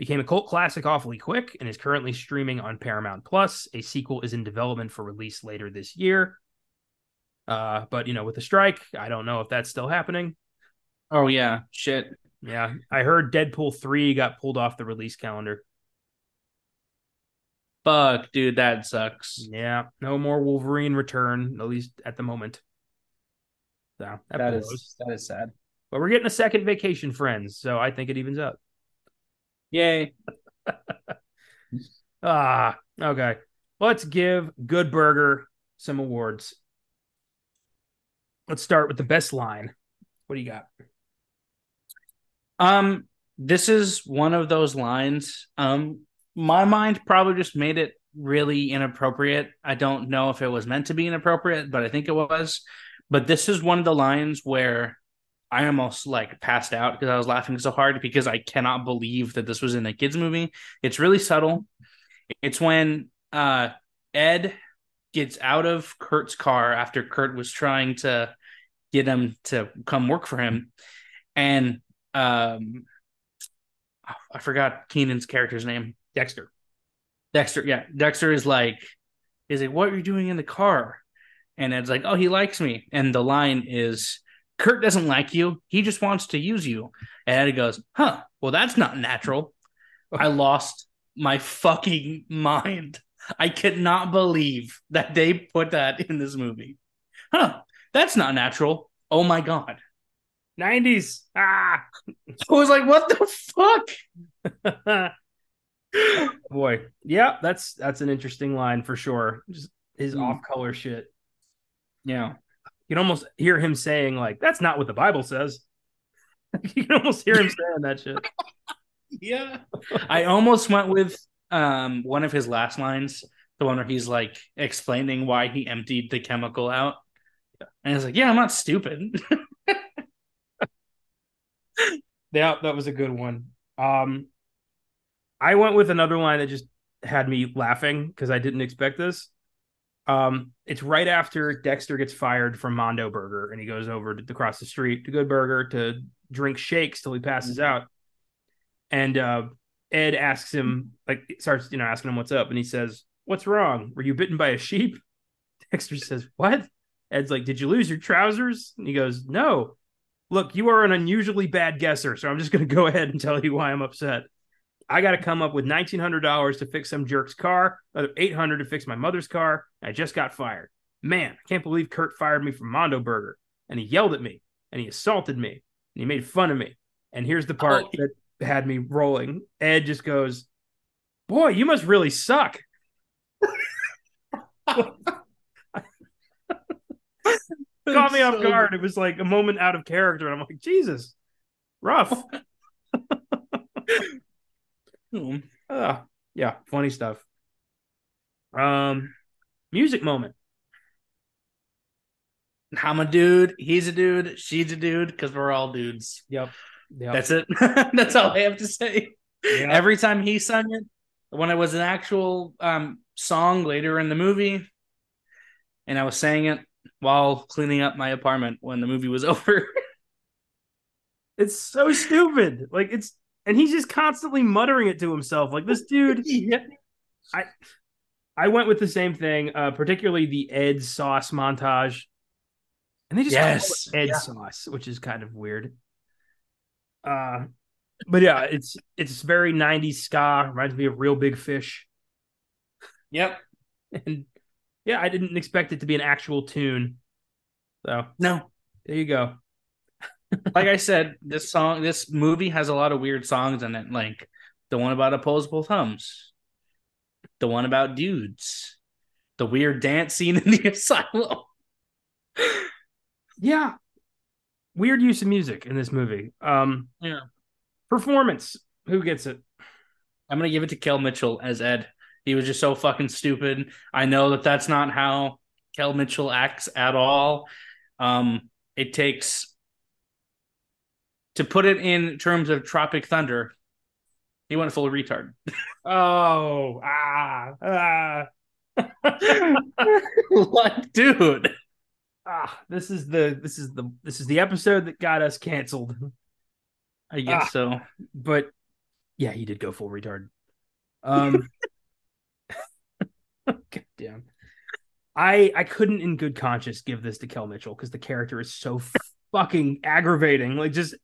Became a cult classic awfully quick and is currently streaming on Paramount Plus. A sequel is in development for release later this year. Uh, but you know, with the strike, I don't know if that's still happening. Oh yeah, shit. Yeah, I heard Deadpool 3 got pulled off the release calendar. Fuck, dude, that sucks. Yeah, no more Wolverine return, at least at the moment. So that, That is that is sad. But we're getting a second vacation, friends. So I think it evens up. Yay. Ah, okay. Let's give Good Burger some awards. Let's start with the best line. What do you got? Um, this is one of those lines. Um, my mind probably just made it really inappropriate. I don't know if it was meant to be inappropriate, but I think it was. But this is one of the lines where I almost like passed out because I was laughing so hard because I cannot believe that this was in a kids movie. It's really subtle. It's when uh Ed gets out of Kurt's car after Kurt was trying to get him to come work for him and um I forgot Kenan's character's name. Dexter. Dexter, yeah. Dexter is like, is like, what are you doing in the car? And Ed's like, oh, he likes me. And the line is, Kurt doesn't like you. He just wants to use you. And Ed goes, huh, well, that's not natural. I lost my fucking mind. I could not believe that they put that in this movie. Huh, that's not natural. Oh my God. 90s. Ah. I was like, what the fuck? Boy. Yeah, that's that's an interesting line for sure. Just his Mm. off-color shit. Yeah. You can almost hear him saying, like, that's not what the Bible says. you can almost hear him saying that shit. Yeah. I almost went with um one of his last lines, the one where he's like explaining why he emptied the chemical out. And he's like, Yeah, I'm not stupid. Yeah, that was a good one. Um I went with another line that just had me laughing because I didn't expect this. Um, it's right after Dexter gets fired from Mondo Burger and he goes over to across the street to Good Burger to drink shakes till he passes out. And uh Ed asks him, like starts, you know, asking him what's up, and he says, What's wrong? Were you bitten by a sheep? Dexter says, What? Ed's like, Did you lose your trousers? And he goes, No. Look, you are an unusually bad guesser, so I'm just going to go ahead and tell you why I'm upset. I got to come up with $1,900 to fix some jerk's car, another 800 to fix my mother's car. I just got fired. Man, I can't believe Kurt fired me from Mondo Burger. And he yelled at me, and he assaulted me, and he made fun of me. And here's the part Oh. that had me rolling. Ed just goes, Boy, you must really suck. Caught me off guard. It was like a moment out of character. And I'm like, Jesus, rough. Hmm. Ah, yeah, funny stuff. Um, music moment. I'm a dude, he's a dude, she's a dude, because we're all dudes. Yep. Yep. That's it. That's all I have to say. Yeah. Every time he sung it, when it was an actual um, song later in the movie, and I was saying it while cleaning up my apartment when the movie was over. it's so stupid. Like it's and he's just constantly muttering it to himself. Like this dude, yeah. I went with the same thing, uh, particularly the Ed sauce montage. And they just Yes. Ed Yeah. sauce, which is kind of weird. Uh but yeah, it's it's very 90s ska, reminds me of Reel Big Fish. Yep. And yeah, I didn't expect it to be an actual tune. So No. there you go. Like I said, this song, this movie has a lot of weird songs in it, like the one about opposable thumbs. the one about dudes, the weird dance scene in the asylum. Yeah. Weird use of music in this movie. Um Yeah. performance. Who gets it? I'm gonna give it to Kel Mitchell as Ed. He was just so fucking stupid. I know that that's not how Kel Mitchell acts at all. Um, it takes to put it in terms of Tropic Thunder. He went full retard. Oh, ah, ah. like, dude. ah, this is the this is the this is the episode that got us canceled. I guess Ah. so. But yeah, he did go full retard. Um God damn. I I couldn't in good conscience give this to Kel Mitchell because the character is so fucking aggravating. Like just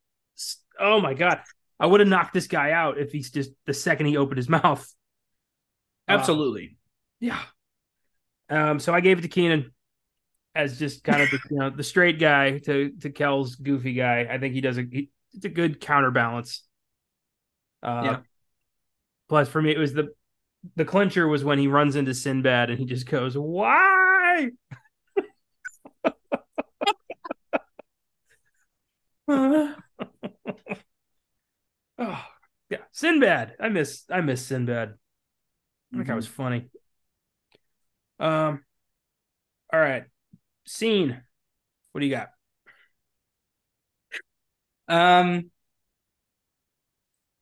oh my god. I would have knocked this guy out if he's just the second he opened his mouth. Uh, Absolutely. yeah. Um, so I gave it to Kenan as just kind of the, you know the straight guy to to Kel's goofy guy. I think he does a he, it's a good counterbalance. Uh, Yeah. Plus, for me, it was the the clincher was when he runs into Sinbad and he just goes, "Why?" oh yeah, Sinbad. I miss I miss Sinbad. I think that Mhm. was funny. Um, all right, scene. What do you got? Um,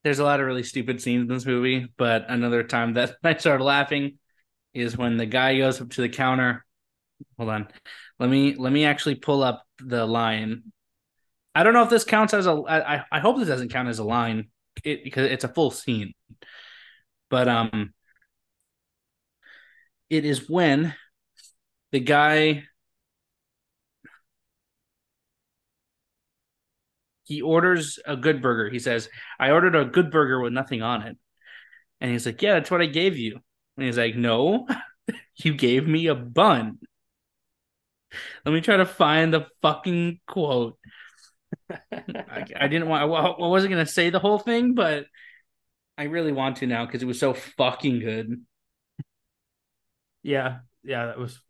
there's a lot of really stupid scenes in this movie, but another time that I started laughing is when the guy goes up to the counter. Hold on, let me let me actually pull up the line. I don't know if this counts as a. I I- hope this doesn't count as a line, it, because it's a full scene. But um, it is when the guy he orders a good burger. He says, I ordered a good burger with nothing on it. And he's like, Yeah, that's what I gave you. And he's like, No, you gave me a bun. Let me try to find the fucking quote. I, I didn't want, I I wasn't going to say the whole thing, but I really want to now because it was so fucking good. Yeah, yeah, that was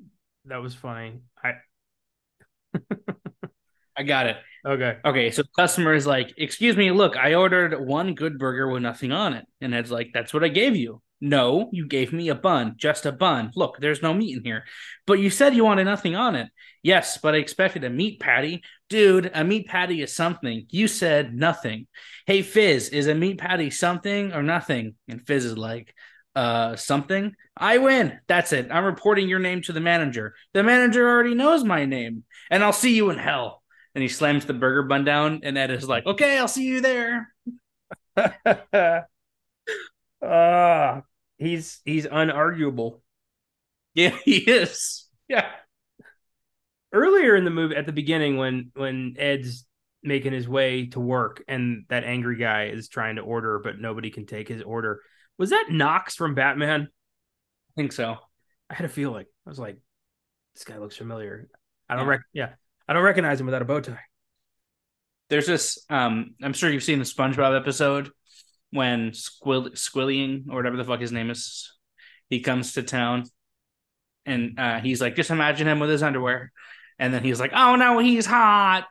that was funny. I I got it. okay. Okay, so the customer is like, "Excuse me, look, I ordered one good burger with nothing on it," and Ed's like, "That's what I gave you." No, you gave me a bun, just a bun. Look, there's no meat in here. But you said you wanted nothing on it. Yes, but I expected a meat patty. Dude, a meat patty is something. You said nothing. Hey, Fizz, is a meat patty something or nothing? And Fizz is like, uh, something. I win. That's it. I'm reporting your name to the manager. The manager already knows my name, and I'll see you in hell and he slams the burger bun down, and Ed is like, "Okay, I'll see you there." uh he's he's unarguable. Yeah, he is. Yeah, Earlier in the movie, at the beginning, when when Ed's making his way to work and that angry guy is trying to order, but nobody can take his order. Was that Knox from Batman? I think so. I had a feeling. I was like, this guy looks familiar. I don't Yeah. rec yeah. I don't recognize him without a bow tie. There's this. Um, I'm sure you've seen the SpongeBob episode when Squill Squillying or whatever the fuck his name is, he comes to town, and uh, he's like, just imagine him with his underwear, and then he's like, oh no, he's hot.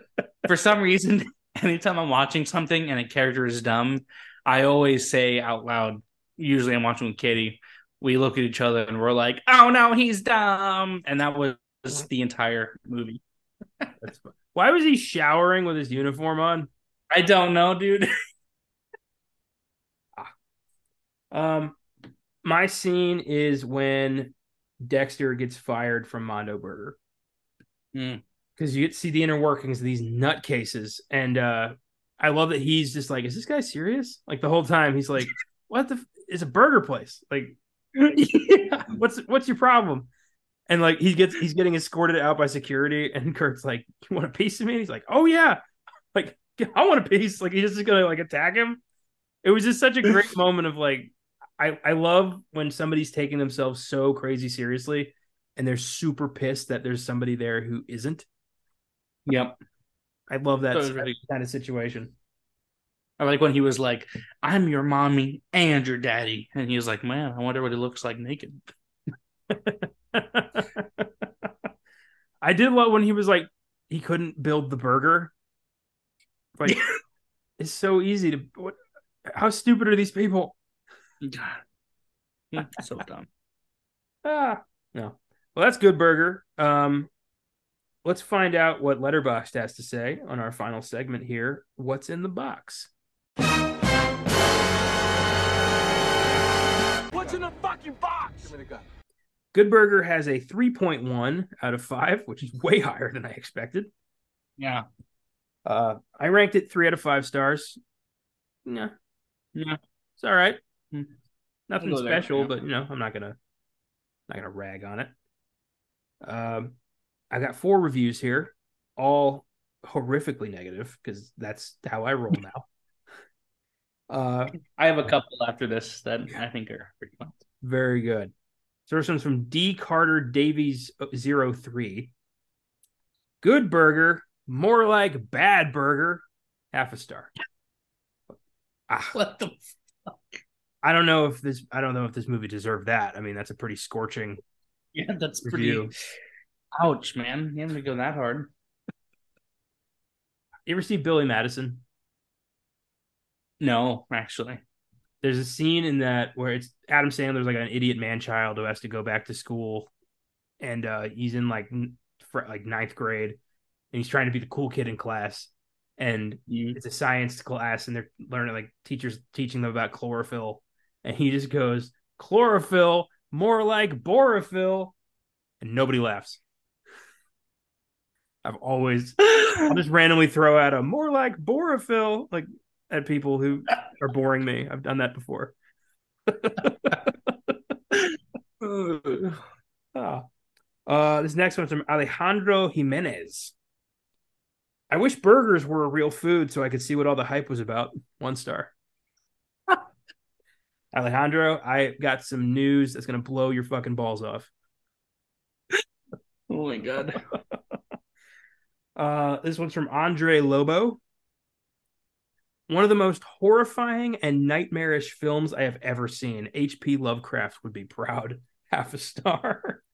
For some reason, anytime I'm watching something and a character is dumb, I always say out loud. Usually, I'm watching with Katie. We look at each other and we're like, "Oh no, he's dumb," and that was the entire movie. Why was he showering with his uniform on? I don't know, dude. Um, my scene is when Dexter gets fired from Mondo Burger Hmm. because you get to see the inner workings of these nutcases, and uh, I love that he's just like, "Is this guy serious?" Like the whole time, he's like, "What the? F- it's a burger place. Like, yeah. what's what's your problem?" And like he gets he's getting escorted out by security, and Kurt's like, "You want a piece of me?" He's like, "Oh yeah, like I want a piece." Like he's just gonna like attack him. It was just such a great moment of like, I I love when somebody's taking themselves so crazy seriously, and they're super pissed that there's somebody there who isn't. Yep. I love that, That really- kind of situation. I like when he was like, "I'm your mommy and your daddy," and he was like, "Man, I wonder what he looks like naked." I did love when he was like he couldn't build the burger. Like it's so easy to what how stupid are these people? God. so dumb. Ah, no. Well, that's good burger. Um let's find out what Letterboxd has to say on our final segment here. What's in the box? What's in the fucking box? Give me the gun. Good Burger has a 3.1 out of 5, which is way higher than I expected. Yeah. Uh, I ranked it 3 out of 5 stars. Yeah. Yeah. It's all right. Hmm. Nothing there, special, yeah. but you know, I'm not to not to rag on it. Um I got four reviews here, all horrifically negative because that's how I roll now. Uh I have a couple after this that I think are pretty fun. Very good. So this one's from D. Carter Davies 03. Good burger, more like bad burger, half a star. Ah, What the? I don't know if this I don't know if this movie deserved that. I mean, that's a pretty scorching Yeah, that's pretty. Ouch, man! You to go that hard. You ever see Billy Madison? No, actually. There's a scene in that where it's Adam Sandler's like an idiot man child who has to go back to school, and uh, he's in like fr- like ninth grade, and he's trying to be the cool kid in class, and Mm. it's a science class and they're learning like teachers teaching them about chlorophyll and he just goes chlorophyll more like borophyll and nobody laughs i've always i'll just randomly throw out a more like borophyll like at people who are boring me i've done that before Ah. Uh, this next one's from Alejandro Jimenez. I wish burgers were a real food so I could see what all the hype was about. One star. Alejandro, I got some news that's going to blow your fucking balls off. Oh my god. Uh, this one's from Andre Lobo. One of the most horrifying and nightmarish films I have ever seen. H.P. Lovecraft would be proud. Half a star.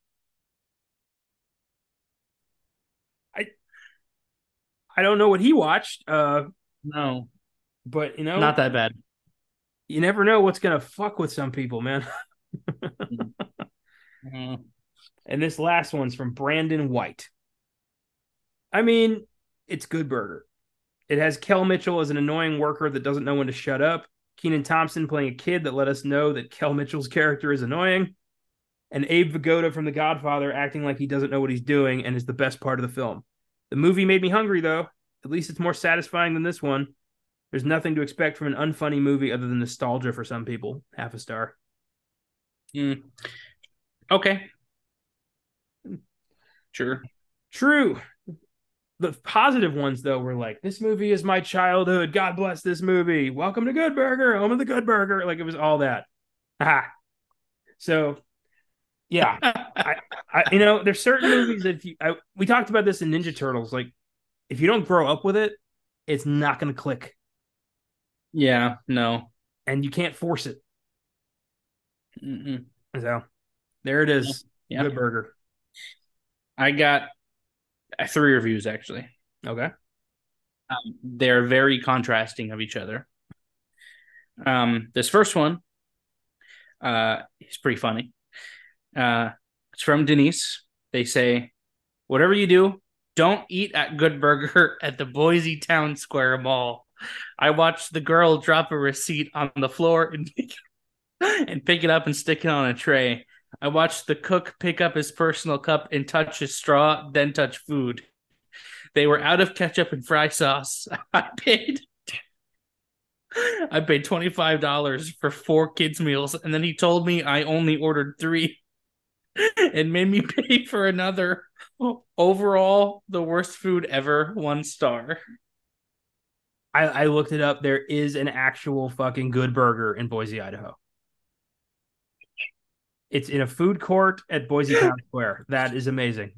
I I don't know what he watched, uh, No, but you know, not that bad. You never know what's gonna fuck with some people, man. Mm. And this last one's from Brandon White. I mean, it's good burger. It has Kel Mitchell as an annoying worker that doesn't know when to shut up. Kenan Thompson playing a kid that let us know that Kel Mitchell's character is annoying. And Abe Vigoda from The Godfather acting like he doesn't know what he's doing and is the best part of the film. The movie made me hungry, though. At least it's more satisfying than this one. There's nothing to expect from an unfunny movie other than nostalgia for some people. Half a star. Mm. Okay. Sure. True. The positive ones, though, were like, "This movie is my childhood. God bless this movie. Welcome to Good Burger. Home of the Good Burger." Like it was all that. Aha. So, yeah, I, you know, there's certain movies that if you, I, we talked about this in Ninja Turtles. Like, if you don't grow up with it, it's not going to click, yeah. No. and you can't force it. Mm-mm. So, there it is. Yeah. Good Burger. I got uh, three reviews actually. Okay. Um, they're very contrasting of each other. Um, this first one, uh, is pretty funny. Uh, it's from Denise. They say, "Whatever you do, don't eat at Good Burger at the Boise Town Square Mall." I watched the girl drop a receipt on the floor and pick, and pick it up and stick it on a tray. I watched the cook pick up his personal cup and touch his straw, then touch food. They were out of ketchup and fry sauce. I paid I paid $25 for four kids' meals, and then he told me I only ordered three and made me pay for another. Overall, the worst food ever, one star. I, I looked it up. There is an actual fucking Good Burger in Boise, Idaho. It's in a food court at Boise Town Square. That is amazing.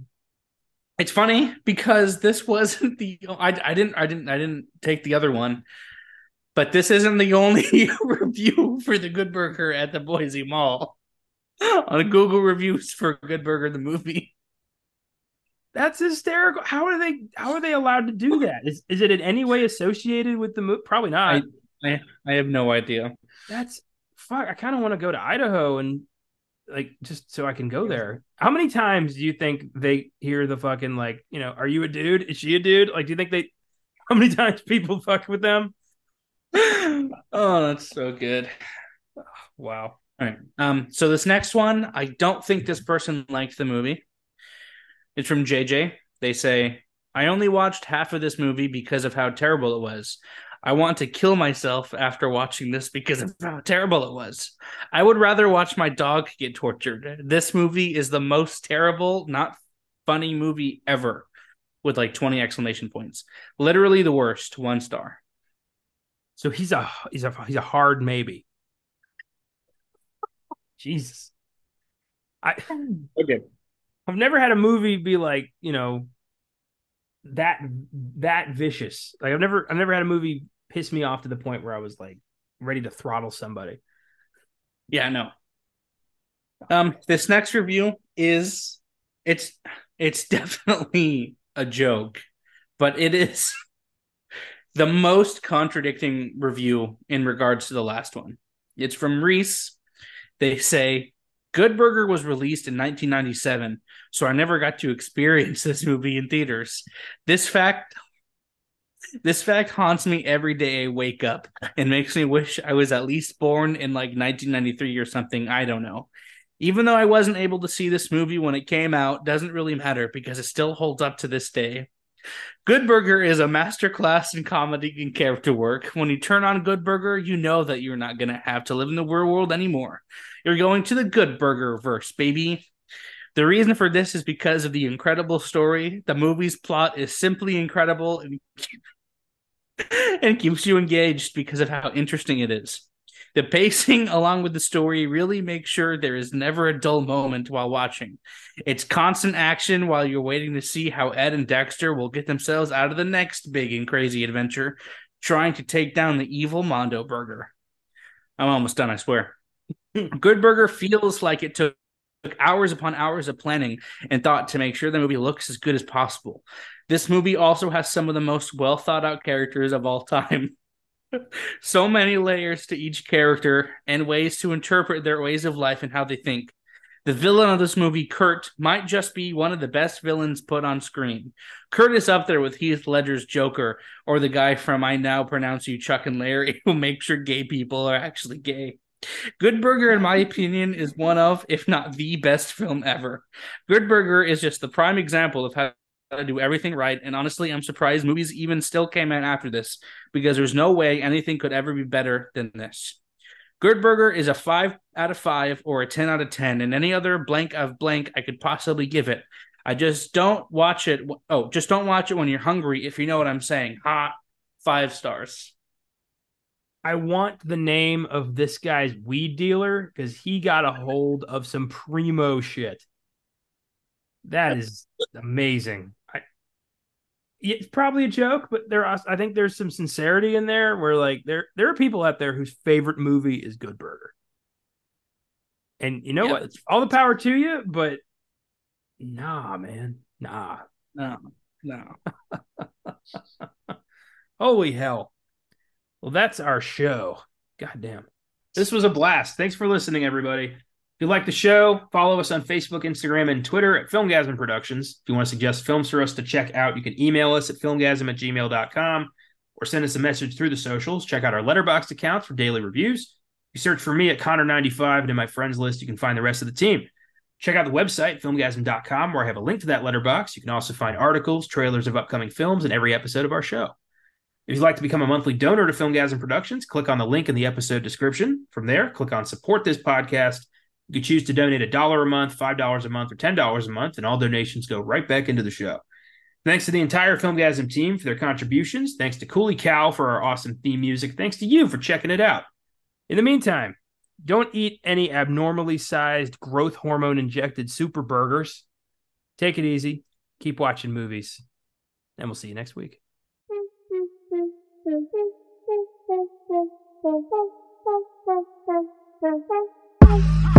It's funny because this wasn't the I, I didn't I didn't I didn't take the other one. But this isn't the only review for the Good Burger at the Boise Mall. On Google reviews for Good Burger the movie. That's hysterical. How are they? How are they allowed to do that? Is is it in any way associated with the movie? Probably not. I, I, I have no idea. That's fuck. I kind of want to go to Idaho and like just so I can go there. How many times do you think they hear the fucking like you know? Are you a dude? Is she a dude? Like, do you think they? How many times people fuck with them? oh, that's so good. Wow. All right. Um. So this next one, I don't think this person liked the movie. It's from JJ. They say, I only watched half of this movie because of how terrible it was. I want to kill myself after watching this because of how terrible it was. I would rather watch my dog get tortured. This movie is the most terrible, not funny movie ever, with like 20 exclamation points. Literally the worst, one star. So he's a he's a he's a hard maybe. Jesus. I Okay. I've never had a movie be like, you know, that that vicious. Like I've never I've never had a movie piss me off to the point where I was like ready to throttle somebody. Yeah, no. Um, this next review is it's it's definitely a joke, but it is the most contradicting review in regards to the last one. It's from Reese. They say Good Burger was released in 1997, so I never got to experience this movie in theaters. This fact this fact haunts me every day I wake up and makes me wish I was at least born in like 1993 or something, I don't know. Even though I wasn't able to see this movie when it came out, doesn't really matter because it still holds up to this day. Good Burger is a masterclass in comedy and character work. When you turn on Good Burger, you know that you're not going to have to live in the real world anymore. You're going to the Good Burger verse, baby. The reason for this is because of the incredible story. The movie's plot is simply incredible and, and keeps you engaged because of how interesting it is. The pacing, along with the story, really makes sure there is never a dull moment while watching. It's constant action while you're waiting to see how Ed and Dexter will get themselves out of the next big and crazy adventure, trying to take down the evil Mondo Burger. I'm almost done, I swear. Good Burger feels like it took hours upon hours of planning and thought to make sure the movie looks as good as possible. This movie also has some of the most well thought out characters of all time. So many layers to each character and ways to interpret their ways of life and how they think. The villain of this movie, Kurt, might just be one of the best villains put on screen. Kurt is up there with Heath Ledger's Joker or the guy from I Now Pronounce You Chuck and Larry who makes sure gay people are actually gay. Good Burger, in my opinion, is one of, if not the best film ever. Good Burger is just the prime example of how to do everything right. And honestly, I'm surprised movies even still came out after this because there's no way anything could ever be better than this. Good Burger is a five out of five or a 10 out of 10, and any other blank of blank I could possibly give it. I just don't watch it. Oh, just don't watch it when you're hungry, if you know what I'm saying. Hot five stars. I want the name of this guy's weed dealer because he got a hold of some primo shit. That is amazing. I, it's probably a joke, but there are, I think there's some sincerity in there where like there there are people out there whose favorite movie is Good Burger. And you know Yeah, what? All the power to you, but nah, man. Nah. No, no. Holy hell. Well, that's our show. God damn. This was a blast. Thanks for listening, everybody. If you like the show, follow us on Facebook, Instagram, and Twitter at Filmgazm Productions. If you want to suggest films for us to check out, you can email us at filmgazm at gmail.com or send us a message through the socials. Check out our Letterboxd accounts for daily reviews. If you search for me at Connor95 and in my friends list, you can find the rest of the team. Check out the website, filmgazm.com, where I have a link to that Letterboxd. You can also find articles, trailers of upcoming films, and every episode of our show. If you'd like to become a monthly donor to Filmgazm Productions, click on the link in the episode description. From there, click on support this podcast. You can choose to donate a dollar a month, five dollars a month, or ten dollars a month, and all donations go right back into the show. Thanks to the entire Filmgazm team for their contributions. Thanks to Cooley Cal for our awesome theme music. Thanks to you for checking it out. In the meantime, don't eat any abnormally sized growth hormone injected super burgers. Take it easy. Keep watching movies. And we'll see you next week.